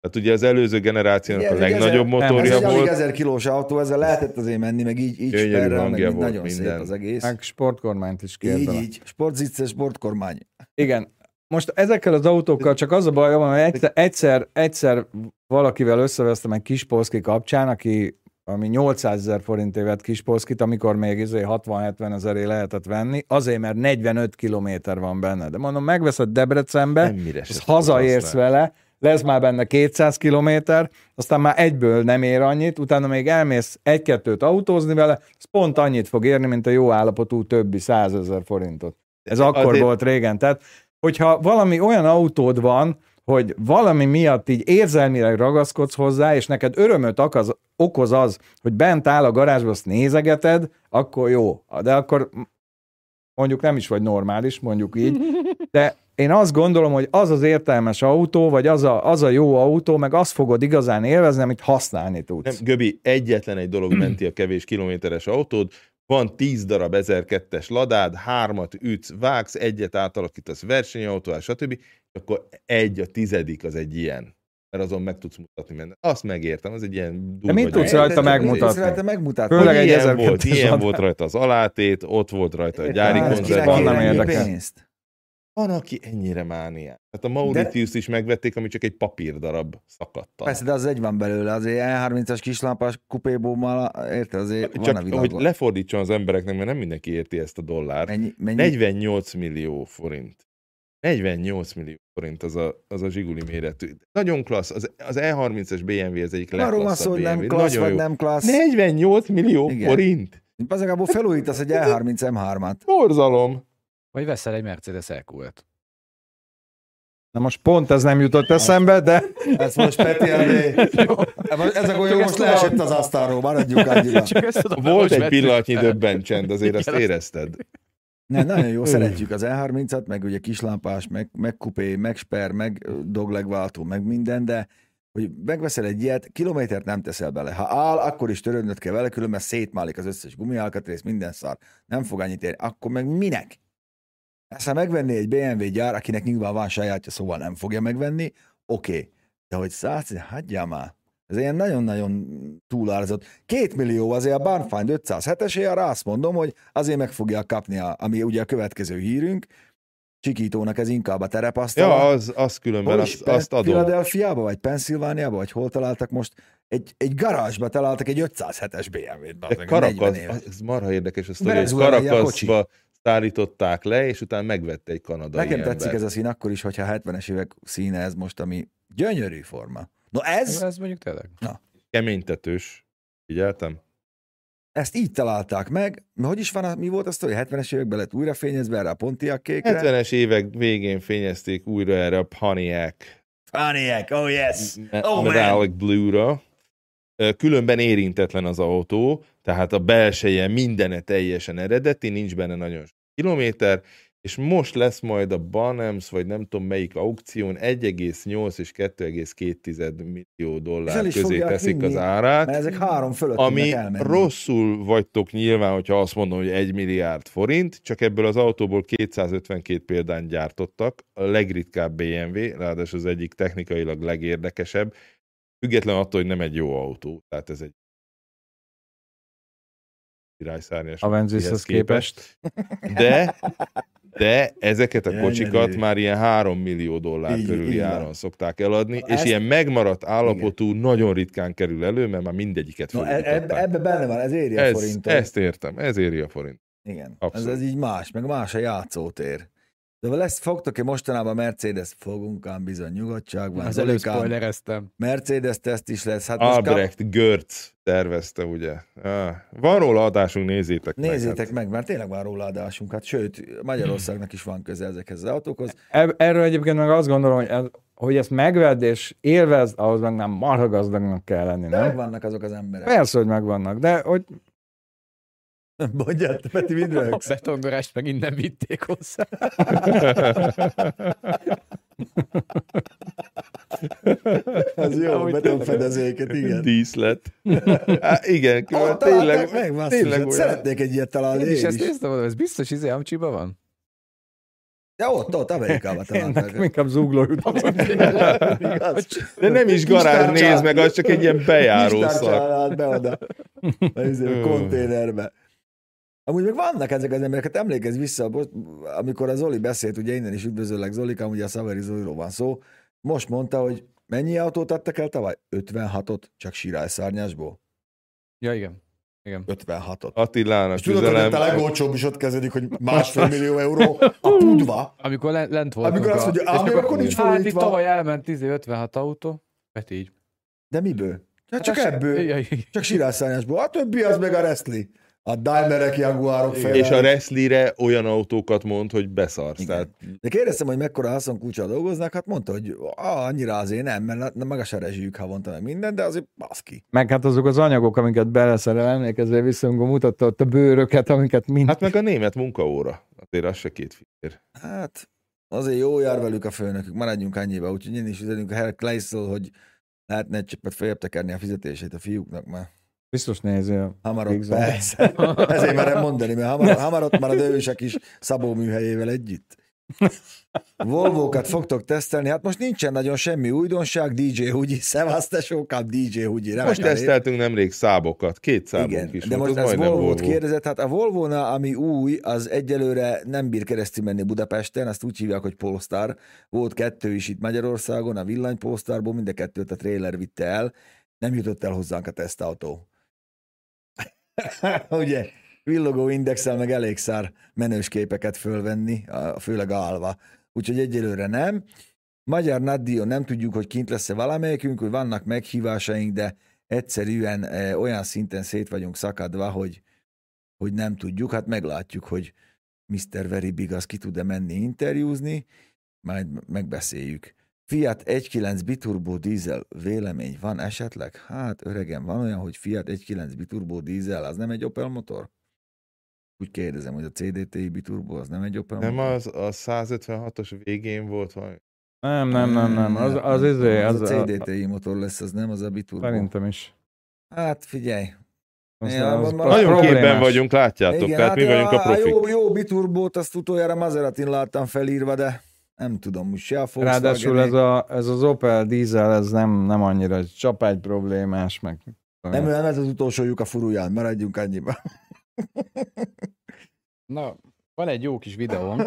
Tehát ugye az előző generációnak Igen, a ez egy legnagyobb ezer- nem, Ez motorja egy alig volt. ezer kilós autó, ezzel lehetett azért menni, meg így, így sperrel, meg így volt nagyon minden. szép az egész. Meg sportkormányt is kért Így, bele. így. Sportzicce, sportkormány. Igen. Most ezekkel az autókkal csak az a bajom, hogy egyszer, egyszer, egyszer valakivel összevesztem egy Kispolszki kapcsán, aki ami 800 ezer forintért vett Kispolszkit, amikor még izé 60-70 ezeré lehetett venni, azért, mert 45 kilométer van benne. De mondom, megveszed Debrecenbe, hazaérsz vele, lesz már benne 200 kilométer, aztán már egyből nem ér annyit, utána még elmész egy-kettőt autózni vele, az pont annyit fog érni, mint a jó állapotú többi 100 ezer forintot. Ez akkor Azért- volt régen. Tehát, hogyha valami olyan autód van, hogy valami miatt így érzelmileg ragaszkodsz hozzá, és neked örömöt okoz, okoz az, hogy bent áll a garázsba, azt nézegeted, akkor jó. De akkor mondjuk nem is vagy normális, mondjuk így, de én azt gondolom, hogy az az értelmes autó, vagy az a, az a jó autó, meg azt fogod igazán élvezni, amit használni tudsz. Nem, Göbi, egyetlen egy dolog menti a kevés kilométeres autód, van 10 darab 1002-es ladád, hármat ütsz, vágsz, egyet átalakítasz versenyautóvá, stb. Akkor egy a tizedik az egy ilyen. Mert azon meg tudsz mutatni mindent. Azt megértem, az egy ilyen De mit tudsz rajta megmutatni? rajta megmutatni? Főleg egy ilyen 1200 volt, ilyen volt rajta az alátét, ott volt rajta a gyári konzerv. Van, nem érdekel. pénzt? Van, aki ennyire mániás. Tehát a Mauritius is megvették, ami csak egy papírdarab szakadta. Persze, de az egy van belőle, azért E30-as kislámpás kupébómmal, érted, azért van a Csak hogy világon. lefordítson az embereknek, mert nem mindenki érti ezt a dollárt. Mennyi, mennyi? 48 millió forint. 48 millió forint az a, az a zsiguli méretű. Nagyon klassz. Az, az E30-es BMW az egyik Arról legklasszabb szó, hogy nem BMW. klassz, Nagyon vagy jó. nem klassz. 48 millió Igen. forint? Igazából felújítasz egy E30 M3-at. Borzalom. Vagy veszel egy Mercedes EQ-et. Na most pont ez nem jutott eszembe, de Ez most Peti elé. Ezek olyan jó, most leesett az asztalról, maradjunk annyira. Ezt Volt egy pillanatnyi döbbencsend, azért azt Igen, azt- érezted. Nem, nagyon jó, szeretjük az E30-at, meg ugye kislámpás, meg, meg kupé, meg sper, meg doglegváltó, meg minden, de hogy megveszel egy ilyet, kilométert nem teszel bele. Ha áll, akkor is törődnöd kell vele, különben szétmálik az összes gumialkatrész, minden szar. Nem fog annyit érni. Akkor meg minek? Ezt ha megvenné egy BMW gyár, akinek nyilván van sajátja, szóval nem fogja megvenni, oké. Okay. De hogy száz, hagyjál már. Ez ilyen nagyon-nagyon túlárzott. Két millió azért a Barnfind 507-esé, arra azt mondom, hogy azért meg fogja kapni, a, ami ugye a következő hírünk, Csikítónak ez inkább a terepasztala. Ja, az, az különben, Hol azt, azt adom. Philadelphiába, vagy Pennsylvániába, vagy hol találtak most? Egy, egy garázsba találtak egy 507-es BMW-t. De bazdmeg, 40 Karakasz, ez marha érdekes, a sztori, hogy Karakaszba szállították le, és utána megvette egy kanadai Nekem ember. tetszik ez a szín akkor is, hogyha 70-es évek színe ez most, ami gyönyörű forma. No ez, Ez mondjuk tényleg. Keménytetős. Figyeltem? ezt így találták meg, mert hogy is van, a- mi volt a sztori? 70-es években lett újra fényezve erre a Pontiac kékre? 70-es évek végén fényezték újra erre a Pontiac Pontiac, oh yes! Oh, man. Metallic Blue-ra. Különben érintetlen az autó, tehát a belseje mindene teljesen eredeti, nincs benne nagyon kilométer, és most lesz majd a Banems, vagy nem tudom melyik aukción 1,8 és 2,2 millió dollár közé teszik vinni, az árát. Mert ezek három fölött Ami elmenni. rosszul vagytok nyilván, hogyha azt mondom, hogy 1 milliárd forint, csak ebből az autóból 252 példányt gyártottak, a legritkább BMW, ráadásul az egyik technikailag legérdekesebb, független attól, hogy nem egy jó autó, tehát ez egy királyszárnyas. Avengers-hez képest. De, de ezeket a kocsikat már ilyen 3 millió dollár Így- körüli így van. áron szokták eladni, Na és ezt- ilyen megmaradt állapotú nagyon ritkán kerül elő, mert már mindegyiket No, e- ebbe, ebbe benne van, ez éri a Ez, forintot. ezt értem, ez éri a forint. Igen, ez, ez így más, meg más a játszótér. De lesz, fogtok-e mostanában Mercedes? Fogunk ám bizony nyugodtságban. Az előbb spoilereztem. Mercedes teszt is lesz. Hát most kap, Albrecht Görz tervezte, ugye? Van róla adásunk, nézzétek meg. nézzétek hát. meg, mert tényleg van róla adásunk. Hát sőt, Magyarországnak is van köze ezekhez az autókhoz. Eb- Erről egyébként meg azt gondolom, hogy, ez, hogy ezt megvedd és élvezd, ahhoz meg nem marha gazdagnak kell lenni, De nem? megvannak azok az emberek. Persze, hogy megvannak, de hogy Mondjál, te Peti, mind A röhögsz? betongorást meg innen vitték hozzá. Az jó, Ahogy betonfedezéket, igen. Díszlet. Há, igen, Ah, tényleg, meg, tényleg hát olyan. Szeretnék egy ilyet találni Én is én ezt is. néztem, mondom, ez biztos izé Amcsiba van? De ott, ott, Amerikában találták. inkább zugló jutott. De nem is garázs, nézd meg, az csak egy ilyen bejáró Kis szak. tárcsán be oda. A izé, a konténerbe. Amúgy meg vannak ezek az emberek, hát emlékezz vissza, most, amikor a Zoli beszélt, ugye innen is üdvözöllek Zolikám, ugye a Szaveri Zoliról van szó, most mondta, hogy mennyi autót adtak el tavaly? 56-ot, csak sirályszárnyásból. Ja, igen. Igen. 56-ot. Attilának És tudod, hogy üzenem. a legolcsóbb is ott kezdődik, hogy másfél millió euró a pudva. Amikor le- lent voltunk. Amikor azt a- mondja, és ám, akkor- nincs Hát itt tavaly elment 10 56 autó. Peti így. De miből? Hát csak Hát ebből. Ja, ja, Csak sirályszárnyásból. A többi az meg a resztli. A Daimlerek, Jaguarok Igen. És a. Wrestlerre olyan autókat mond, hogy beszarsz. Igen. Tehát De kérdeztem, hogy mekkora haszonkulcsal dolgoznak, hát mondta, hogy ah, annyira azért nem, mert na- meg a se rezsijük havonta meg minden, de azért baszki. Meg hát azok az anyagok, amiket beleszerel, emlékezve vissza, amikor mutatta ott a bőröket, amiket mind... Hát meg a német munkaóra. Azért az se két fillér. Hát azért jó jár velük a főnökük, maradjunk annyiba, úgyhogy én is üzenünk a Herr Kleissel, hogy lehetne egy csöppet feljebb tekerni a fizetését a fiúknak, mert Biztos nézi a hamar Igazán. persze. Ezért merem mondani, mert hamar, hamar ott marad ősek is Szabó műhelyével együtt. Volvókat fogtok tesztelni, hát most nincsen nagyon semmi újdonság, DJ Hugyi, szevasz tesókám, DJ Hugyi. remek Most a teszteltünk nemrég szábokat, két szábunk Igen, is de volt, most ez Volvo-t Volvo. kérdezett, hát a volvo ami új, az egyelőre nem bír keresztül menni Budapesten, azt úgy hívják, hogy Polestar. Volt kettő is itt Magyarországon, a villany Polestarból, mind a kettőt a trailer vitte el, nem jutott el hozzánk a tesztautó. Ugye, villogó indexel meg elég szár menős képeket fölvenni, főleg állva. Úgyhogy egyelőre nem. Magyar Naddio nem tudjuk, hogy kint lesz-e valamelyikünk, hogy vannak meghívásaink, de egyszerűen e, olyan szinten szét vagyunk szakadva, hogy, hogy nem tudjuk. Hát meglátjuk, hogy Mr. Very Big az ki tud-e menni interjúzni, majd megbeszéljük. Fiat 1.9 biturbo dízel vélemény van esetleg? Hát öregem, van olyan, hogy Fiat 1.9 biturbo dízel, az nem egy Opel motor? Úgy kérdezem, hogy a CDTI biturbo az nem egy Opel Nem motor? az a 156-os végén volt valami. Nem, nem, nem, nem. Az, az izé, az, az a, a CDTI motor lesz, az nem az a biturbo. Szerintem is. Hát figyelj, Ja, az, Nagyon képben vagyunk, látjátok, Igen, tehát mi vagyunk a a, profik. jó, jó biturbót, azt utoljára Maseratin láttam felírva, de nem tudom, most se a Volkswagen Ráadásul ez, a, ez az Opel dízel, ez nem, nem annyira csapágy problémás, meg Nem, nem ez az utolsó lyuk a furuján, maradjunk annyiba. Na, van egy jó kis videóm.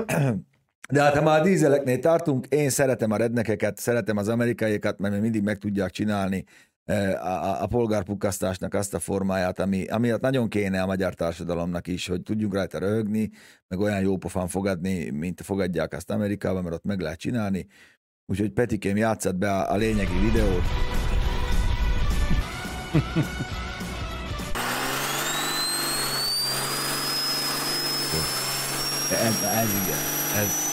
De hát ha már a dízeleknél tartunk, én szeretem a rednekeket, szeretem az amerikaiakat, mert még mindig meg tudják csinálni a, a, polgárpukkasztásnak azt a formáját, ami, ami nagyon kéne a magyar társadalomnak is, hogy tudjunk rajta röhögni, meg olyan jó pofán fogadni, mint fogadják azt Amerikában, mert ott meg lehet csinálni. Úgyhogy Petikém játszat be a, a lényegi videót. Ez, ez igen, ez,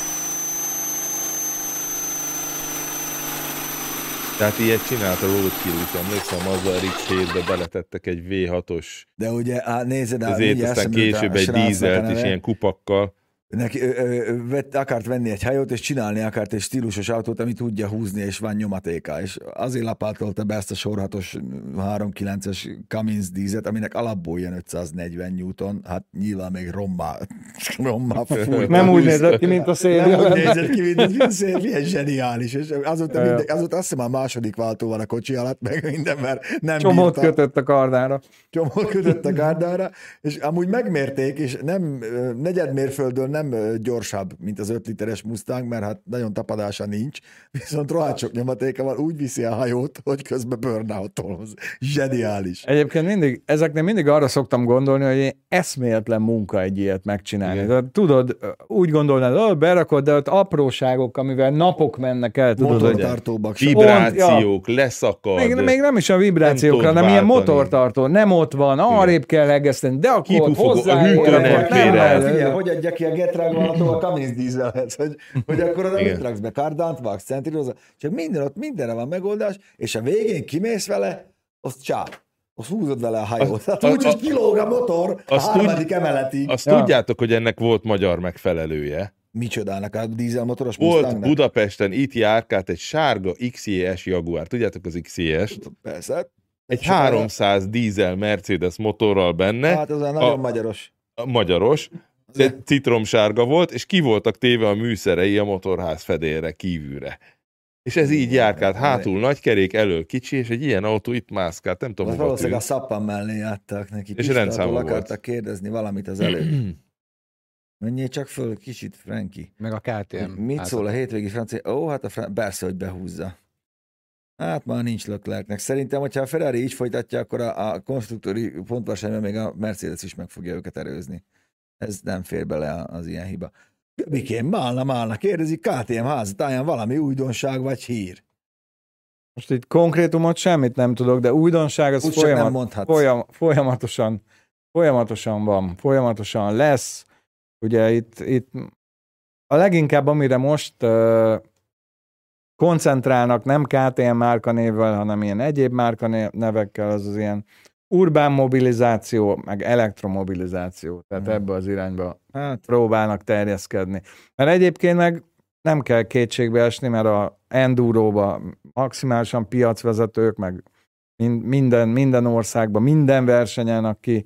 Tehát ilyet csinált a Roadkill is, emlékszem, azzal a RX-7-be beletettek egy V6-os, de ugye, hát nézed, hát ezért aztán később egy dízelt neve. ilyen kupakkal. Neki ö, ö, vett, akart venni egy hajót, és csinálni akart egy stílusos autót, ami tudja húzni, és van nyomatéka. És azért lapátolta be ezt a sorhatos 3.9-es Cummins dízet, aminek alapból jön 540 Newton, hát nyilván még rommá, rommá fújt. Nem úgy nézett ki, mint a szél. Nem úgy nézett ki, mint egy szél, milyen zseniális. És azóta, minden, azóta azt hiszem a második váltó van a kocsi alatt, meg minden, mert nem Csomót bírta kötött a kardára. csomót kötött a gárdára, és amúgy megmérték, és nem ö, negyed mérföldön nem gyorsabb, mint az 5 literes Mustang, mert hát nagyon tapadása nincs, viszont rohadt sok nyomatéka van, úgy viszi a hajót, hogy közben burnout hoz. Zseniális. Egyébként mindig, ezeknél mindig arra szoktam gondolni, hogy egy eszméletlen munka egy ilyet megcsinálni. De, tudod, úgy gondolnád, hogy berakod, de ott apróságok, amivel napok mennek el, tudod, hogy Motortartóbak. Vibrációk, leszakad. még, még nem is a vibrációkra, Nem hanem tudod ilyen váltani. motortartó, nem ott van, arrébb kell egeszteni, de akkor ott Kipufogó, a hozzá hűtőn elfér Figyelj, hogy adja ki a Getrag a Cummins dízelhez, hogy, hogy akkor oda mit raksz be, kardánt vágsz, centírozza, csak minden ott mindenre van megoldás, és a végén kimész vele, azt csáp. Azt húzod vele a hajót. Hát a- úgy, hogy kilóg a motor a harmadik emeletig. Azt Ja. tudjátok, hogy ennek volt magyar megfelelője. Micsodának a dízelmotoros Volt Mustangnak? Budapesten, itt járkált egy sárga XJS Jaguar. Tudjátok az XJS-t? Persze. Egy Sokára- 300 dízel Mercedes motorral benne, Hát az a nagyon A- magyaros. a magyaros, citromsárga volt, és ki voltak téve a műszerei a motorház fedélre kívülre. És ez így járkált, hátul nagy kerék, elől kicsi, és egy ilyen autó itt mászkált, nem tudom, valószínűleg a szappan mellé adták neki. És Pistától rendszáma volt. akartak kérdezni valamit az előtt. Menjél csak föl kicsit, Franki. Meg a KTM. Mit házat. szól a hétvégi francia? Ó, hát a fran... persze, hogy behúzza. Hát már nincs Leclercnek. Szerintem, hogyha a Ferrari így folytatja, akkor a, a konstruktúri pontversenyben még a Mercedes is meg fogja őket erőzni. Ez nem fér bele az ilyen hiba. Göbikém, málna, málna, kérdezi KTM házatáján valami újdonság vagy hír. most itt konkrétumot semmit nem tudok, de újdonság az Úgy folyamat, folyam, folyamatosan Folyamatosan van, folyamatosan lesz. Ugye itt, itt a leginkább, amire most uh, koncentrálnak, nem KTM márkanévvel, hanem ilyen egyéb márkanevekkel, az az ilyen urbán mobilizáció, meg elektromobilizáció. Tehát Mhm. ebbe az irányba Hát, próbálnak terjeszkedni. Mert egyébként meg nem kell kétségbe esni, mert a enduróba maximálisan piacvezetők, meg min- minden, minden országban, minden versenyen, aki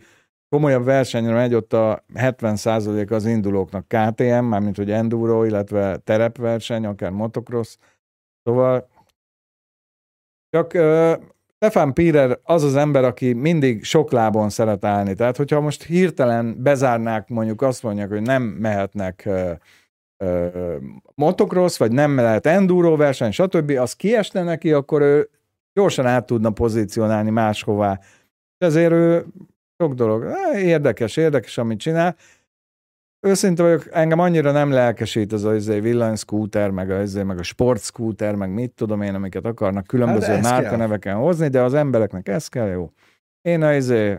komolyabb versenyre megy, ott a 70% az indulóknak KTM, mármint hogy enduro, illetve terepverseny, akár motocross. Szóval csak Stefan Pirer az az ember, aki mindig sok lábon szeret állni. Tehát, hogyha most hirtelen bezárnák, mondjuk azt mondják, hogy nem mehetnek motocross, vagy nem lehet enduro verseny, stb., az kiesne neki, akkor ő gyorsan át tudna pozícionálni máshová. És ezért ő sok dolog. Érdekes, érdekes, amit csinál. Őszinte vagyok, engem annyira nem lelkesít az a izé, villanyszkúter, meg a, izé, meg a sportszkúter, meg mit tudom én, amiket akarnak különböző Hát, márkaneveken hozni, de az embereknek ez kell, jó. Én a izé,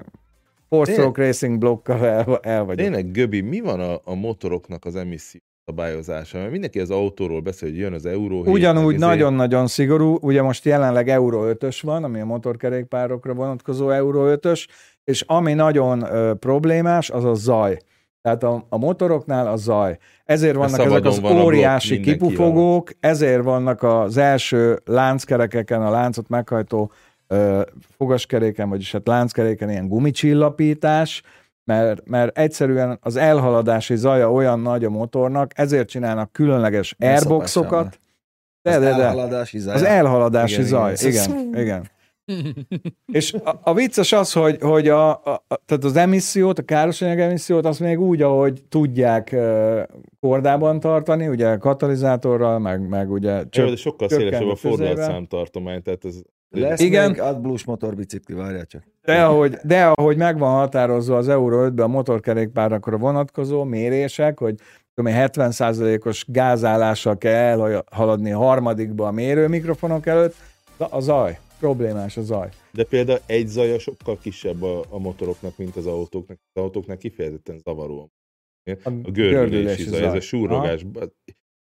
four stroke racing blokkal el, el vagyok. Tényleg, Göbi, mi van a, a motoroknak az emisszió szabályozása? Mert mindenki az autóról beszél, hogy jön az euró. Ugyanúgy izé- nagyon-nagyon szigorú, ugye most jelenleg Euro 5-ös van, ami a motorkerékpárokra vonatkozó Euro 5-ös, és ami nagyon ö, problémás, az a zaj. Tehát a, a motoroknál a zaj. Ezért vannak ezek az van blokk óriási kipufogók, ezért vannak az első lánckerekeken, a láncot meghajtó ö, fogaskeréken, vagyis hát lánckeréken ilyen gumicsillapítás, mert, mert egyszerűen az elhaladási zaja olyan nagy a motornak, ezért csinálnak különleges airboxokat. De, az de, de. elhaladás izája. Az elhaladási Igen, zaj, igen. igen, igen. És a, a vicces az, hogy, hogy a, a, a, tehát az emissziót, a károsanyag emissziót, azt még úgy, ahogy tudják uh, kordában tartani, ugye katalizátorral, meg, meg ugye Jó, de sokkal szélesebb a fordulatszámtartomány, tehát ez Lesz Igen. még AdBlue-s motorbicikli, várjál csak. De ahogy, de ahogy meg van határozva az Euro 5-ben a motorkerékpárakra vonatkozó mérések, hogy tudom én, 70%-os gázállással kell elhaladni a harmadikba a mérőmikrofonok előtt, de a zaj, problémás a zaj. De például egy zaja sokkal kisebb a, a motoroknak, mint az autóknak. Az autóknak kifejezetten zavaró. A gördülési zaj, ez a súrogás.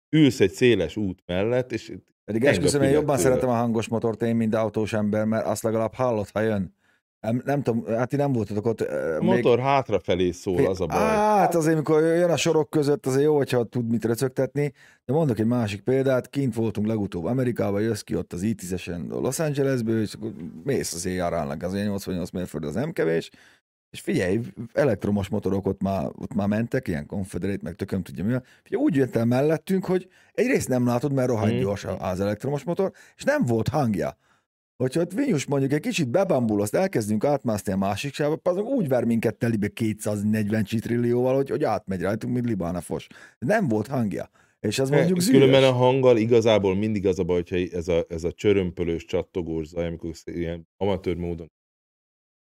Ülsz egy széles út mellett, és Pedig esküszöm, én jobban szeretem a hangos motort én, mint autós ember, mert azt legalább hallott, ha jön. Nem, nem tudom, hát ti nem voltatok ott. a motor hátrafelé szól, az a baj. Hát azért, amikor jön a sorok között, azért jó, hogyha tud mit röcögtetni. De mondok egy másik példát, kint voltunk legutóbb Amerikában, jössz ki ott az I10-esen Los Angelesből, és akkor mész az éjjárálnak, az 88 mérföld az nem kevés, és figyelj, elektromos motorok ott már, ott már mentek, ilyen Confederate, meg tököm tudja mi. Figyelj, úgy jött el mellettünk, hogy egyrészt nem látod, mert rohadt Mhm. gyors az elektromos motor, és nem volt hangja. Hogyha ott Vinyus mondjuk egy kicsit bebambul, azt elkezdünk átmászni a másik sávba, azon úgy ver minket telibe 240 csitrillióval, hogy, hogy átmegy rajtunk, mint Libána fos. Nem volt hangja. És ez mondjuk zűrös. Különben a hanggal igazából mindig az a baj, hogyha ez a, ez a csörömpölős, csattogós zaj, amikor ilyen amatőr módon.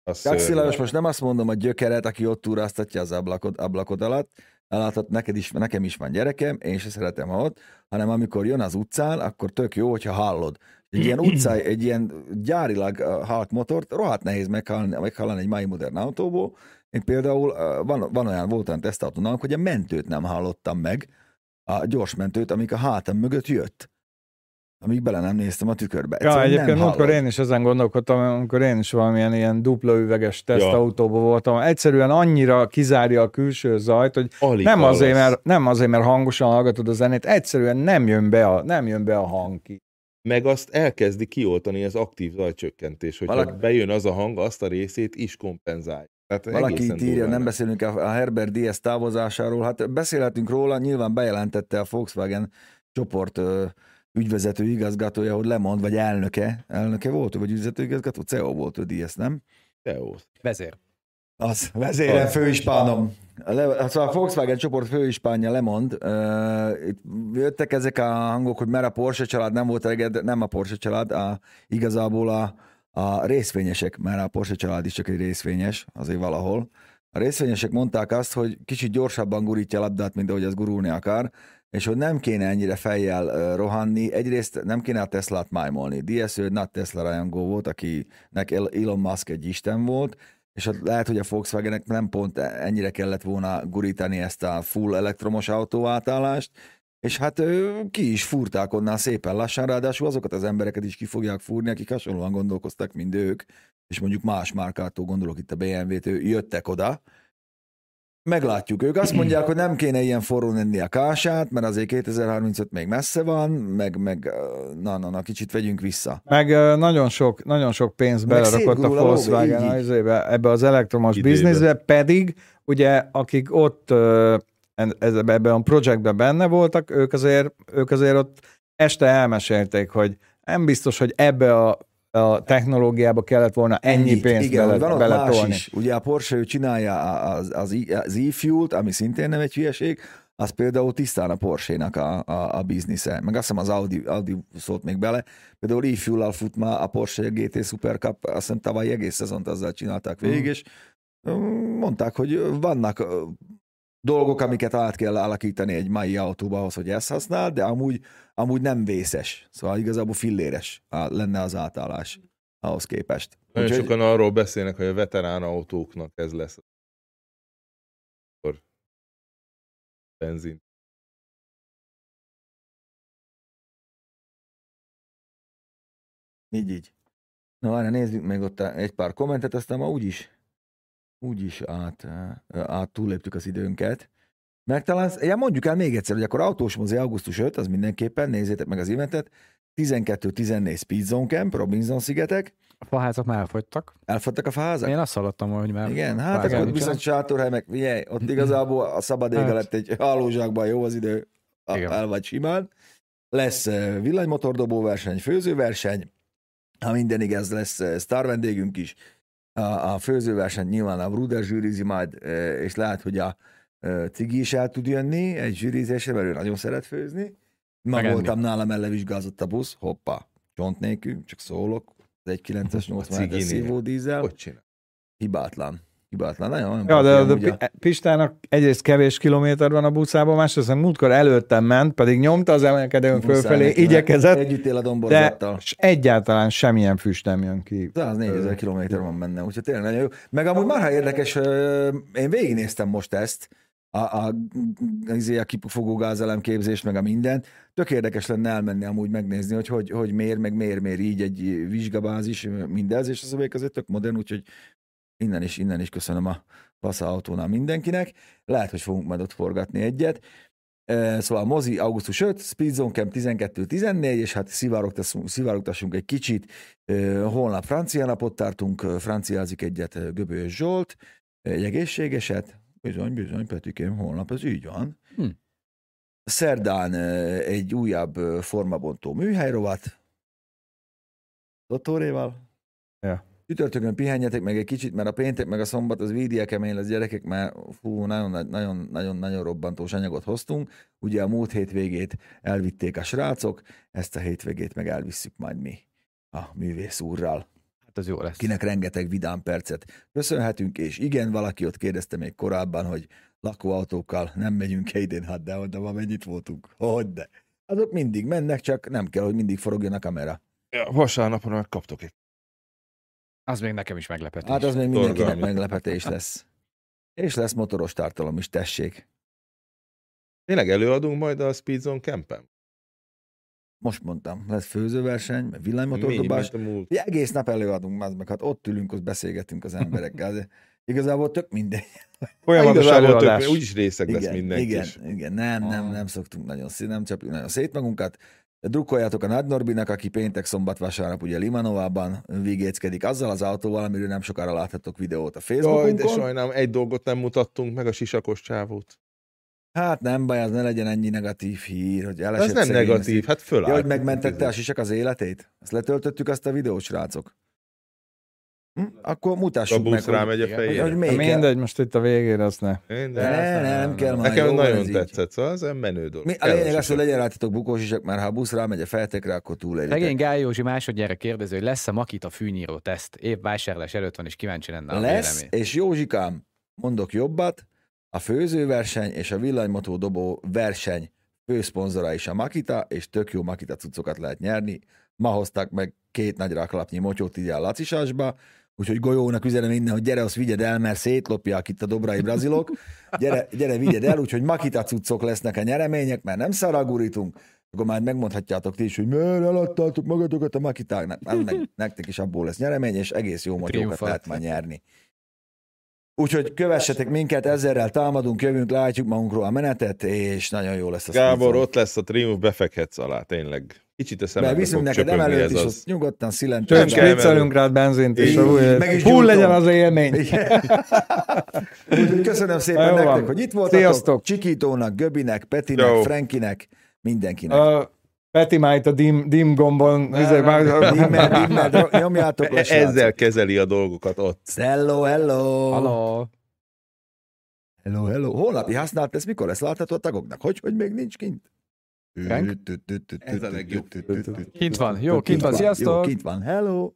Szörnyű. Lajos, most nem azt mondom a gyökeret, aki ott túráztatja az ablakod, ablakod alatt, eláthat, neked is, nekem is van gyerekem, én se szeretem, ha ott, hanem amikor jön az utcán, akkor tök jó, hogyha hallod. Egy ilyen utcai, egy ilyen gyárilag halt motort rohadt nehéz meghallani, meghallani egy mai modern autóból. Én például van, van olyan, volt olyan tesztautónál, hogy a mentőt nem hallottam meg, a gyors mentőt, amik a hátam mögött jött. Amíg bele nem néztem a tükörbe. Ja, Egyszerűen egyébként nem amikor hallod. én is ezen gondolkodtam, amikor én is valamilyen ilyen dupla üveges tesztautóban voltam, egyszerűen annyira kizárja a külső zajt, hogy Alig nem hallasz. azért, mert, nem azért, mert hangosan hallgatod a zenét, egyszerűen nem jön be a, nem jön be a hang ki. Meg azt elkezdi kioltani az aktív zajcsökkentés, hogyha Valaki- bejön az a hang, azt a részét is kompenzálja. Tehát Valaki itt írja, nem beszélünk a a Herbert Diaz távozásáról. Hát beszélhetünk róla, nyilván bejelentette a Volkswagen csoport ö, ügyvezető igazgatója, hogy lemond, vagy elnöke. Elnöke volt vagy ügyvezető igazgató? CEO volt ő Diaz, nem? Teóz. Vezér. Az vezérem, főispánom. Le, szóval a Volkswagen csoport főispánja lemond. Jöttek ezek a hangok, hogy mert a Porsche család nem volt eleged, nem a Porsche család, a, igazából a, a részvényesek, mert a Porsche család is csak egy részvényes, azért valahol. A részvényesek mondták azt, hogy kicsit gyorsabban gurítja a labdát, mint ahogy az gurulni akar, és hogy nem kéne ennyire fejjel rohanni. Egyrészt nem kéne a Teslát májmolni. Diaz ő nagy Tesla rajongó volt, akinek El- Elon Musk egy isten volt, és hát lehet, hogy a Volkswagenek nem pont ennyire kellett volna gurítani ezt a full elektromos autó átállást, és hát ki is fúrták onnan szépen lassan, ráadásul azokat az embereket is ki fogják fúrni, akik hasonlóan gondolkoztak, mint ők, és mondjuk más márkától gondolok itt a BMW-től, jöttek oda, Meglátjuk. Ők azt mondják, hogy nem kéne ilyen forró lenni a kását, mert azért 2035 még messze van, meg, meg na, na, na, kicsit vegyünk vissza. Meg nagyon sok, nagyon sok pénz belerakott a a Volkswagen így. izébe, ebbe az elektromos Időbe. bizniszbe, pedig ugye akik ott ebben a projektben benne voltak, ők azért, ők azért ott este elmesélték, hogy nem biztos, hogy ebbe a, a technológiába kellett volna ennyi Ennyit, pénzt igen, bele, van ott más is. Ugye a Porsche ő csinálja az, az, e- az e-fuel-t, ami szintén nem egy hülyeség, az például tisztán a Porsche-nak a, a, a biznisze. Meg azt hiszem az Audi, Audi szólt még bele. Például e-fuel fut ma a Porsche GT Super Cup, azt hiszem tavaly egész szezont azzal csinálták végig, és ö, mondták, hogy vannak dolgok, amiket át kell alakítani egy mai autóba ahhoz, hogy ezt használ, de amúgy, amúgy nem vészes. Szóval igazából filléres lenne az átállás ahhoz képest. Nagyon Úgyhogy- sokan arról beszélnek, hogy a veterán autóknak ez lesz. Akkor benzin. Így, így. Na várj, nézzük meg ott egy pár kommentet, aztán ma úgyis, úgyis át, át túlléptük az időnket. Meg talán, ja, mondjuk el még egyszer, hogy akkor autós mozi augusztus 5, az mindenképpen, nézzétek meg az eventet, 12-14 Speed Zone Camp, Robinson szigetek, A faházak már elfogytak. elfogytak a fázak? Én azt hallottam, hogy már Igen, hát akkor ott viszont sátorhely, meg figyelj, ott igazából a szabad Hát. lett egy hálózsákban jó az idő, Igen. el vagy simán. Lesz eh, villanymotordobó verseny, főzőverseny, ha minden igaz, lesz eh, sztár vendégünk is. A, a főzőverseny nyilván a Bruder zsűrizi majd, és lehet, hogy a Cigi is el tud jönni egy zsűrizésre, mert ő nagyon szeret főzni. Ma Megenni. voltam nálam, ellevizsgázott a busz, hoppá, csont nélkül, csak szólok. Ez egy 9-es 87-es Ciginél. szívó dízel. Hibátlan. Hibátlan. Nagyon, nagyon Ja, de, de a- Pi- Pistának egyrészt kevés kilométer van a buszában, másrészt a múltkor előttem ment, pedig nyomta az emelkedőn fölfelé, igyekezett, Együtt él a domborzattal. s- egyáltalán semmilyen füst nem jön ki. 104 ezer kilométer van benne, úgyhogy tényleg nagyon jó. Meg amúgy már érdekes, én végignéztem most ezt, a, a, a, a kipufogó gázelem képzést, meg a mindent. Tök érdekes lenne elmenni amúgy megnézni, hogy hogy, hogy miért, meg miért, miért így egy vizsgabázis, mindez, és az övék azért tök modern, úgyhogy innen is, innen is köszönöm a Passza autónál mindenkinek. Lehet, hogy fogunk majd ott forgatni egyet. Szóval mozi augusztus 5, Speedzone Camp 12-14, és hát szivárogtassunk, egy kicsit. Holnap francia napot tartunk, franciázik egyet Göbölyös Zsolt, egy egészségeset. Bizony, bizony, Petikém, holnap ez így van. Hm. Szerdán egy újabb formabontó műhelyrovat, Dottoréval. Csütörtökön pihenjetek meg egy kicsit, mert a péntek meg a szombat az vídia kemény lesz gyerekek, mert fú, nagyon, nagy- nagyon, nagyon, nagyon robbantós anyagot hoztunk. Ugye a múlt hétvégét elvitték a srácok, ezt a hétvégét meg elvisszük majd mi a művész úrral, Hát az jó lesz. kinek rengeteg vidám percet köszönhetünk, és igen, valaki ott kérdezte még korábban, hogy lakóautókkal nem megyünk Hayden hát de oda van mennyit voltunk. Hogy de. Azok mindig mennek, csak nem kell, hogy mindig forogjon a kamera. Ja, vasárnapon már kaptok egy. Az még nekem is meglepetés. Hát az még mindenkinek meglepetés lesz. És lesz motoros tartalom is, tessék. Tényleg előadunk majd a Speedzone Campen? Most mondtam, lesz főzőverseny, villanymotordobás. egész nap előadunk, az meg hát ott ülünk, ott beszélgetünk az emberekkel. De igazából tök mindegy. Folyamatos Igazából előadás. Tök, úgyis részeg lesz Igen, mindenki igen, is. igen, nem, nem, Ah. nem szoktunk nagyon szét, nem csapjuk nagyon szét magunkat. Drukkoljátok a Nagy Norbinak, aki péntek, szombat, vasárnap ugye Limanovában vigéckedik azzal az autóval, amiről nem sokára láthatok videót a Jaj, de sajnálom, egy dolgot nem mutattunk meg, a sisakos csávót. Hát nem baj, az ne legyen ennyi negatív hír, hogy elesett Ez nem negatív, hát fölállt. Ja, hogy megmentette a sisak az életét? Ezt letöltöttük azt a videót, srácok. Hm? Akkor A mutassuk meg, busz hogy, a fejére. hogy még kell. mindegy, most itt a végére azt ne. Minden. Ne, ne, nem kell már. Nekem jó nagyon így. tetszett, szóval egy menő dolog. Mi, a lényeg az, hogy legyen rátatok bukós isak, mert ha a busz rámegy a feltekre, akkor túlélitek. Szegény Gály Józsi másodjára kérdező, hogy lesz a Makita fűnyíró teszt? Épp vásárlás előtt van, és kíváncsi lenne a Lesz, vélemény. és Józsikám, mondok jobbat, a főzőverseny és a villanymotó dobó verseny főszponzora is a Makita, és tök jó Makita cuccokat lehet nyerni. Ma hozták meg két nagy raklapnyi motyót így a lacisásba, Úgyhogy golyónak üzenem innen, hogy gyere, azt vigyed el, mert szétlopják itt a dobrai brazilok. Gyere, gyere vigyed el, úgyhogy makita cuccok lesznek a nyeremények, mert nem szaragurítunk. Akkor már megmondhatjátok ti is, hogy miért eladtátok magatokat a makitáknak. Hát meg nektek is abból lesz nyeremény, és egész jó Triumfat. lehet már nyerni. Úgyhogy kövessetek minket, ezerrel támadunk, jövünk, látjuk magunkról a menetet, és nagyon jó lesz a Gábor, speedrun. ott lesz a triumf, befekhetsz alá, tényleg. Kicsit a Mert szemedbe viszünk neked ez is, az. nyugodtan szilent. Csak Nem kell spriccelünk rád benzint, és full legyen az élmény. Úgyhogy köszönöm szépen Jó van. nektek, hogy itt voltatok. Sziasztok. Csikítónak, Göbinek, Petinek, Jó. Frankinek, mindenkinek. A Peti már itt a dim, dim gombon, nyomjátok le. Ezzel kezeli a dolgokat ott. Hello, hello. Halló. Hello, hello. Holnapi használt ez mikor lesz látható a tagoknak? Hogy, hogy még nincs kint? Frank? Ez a legjobb. Kint van. Jó, kint van. Jó, Sziasztok. kint van. Hello.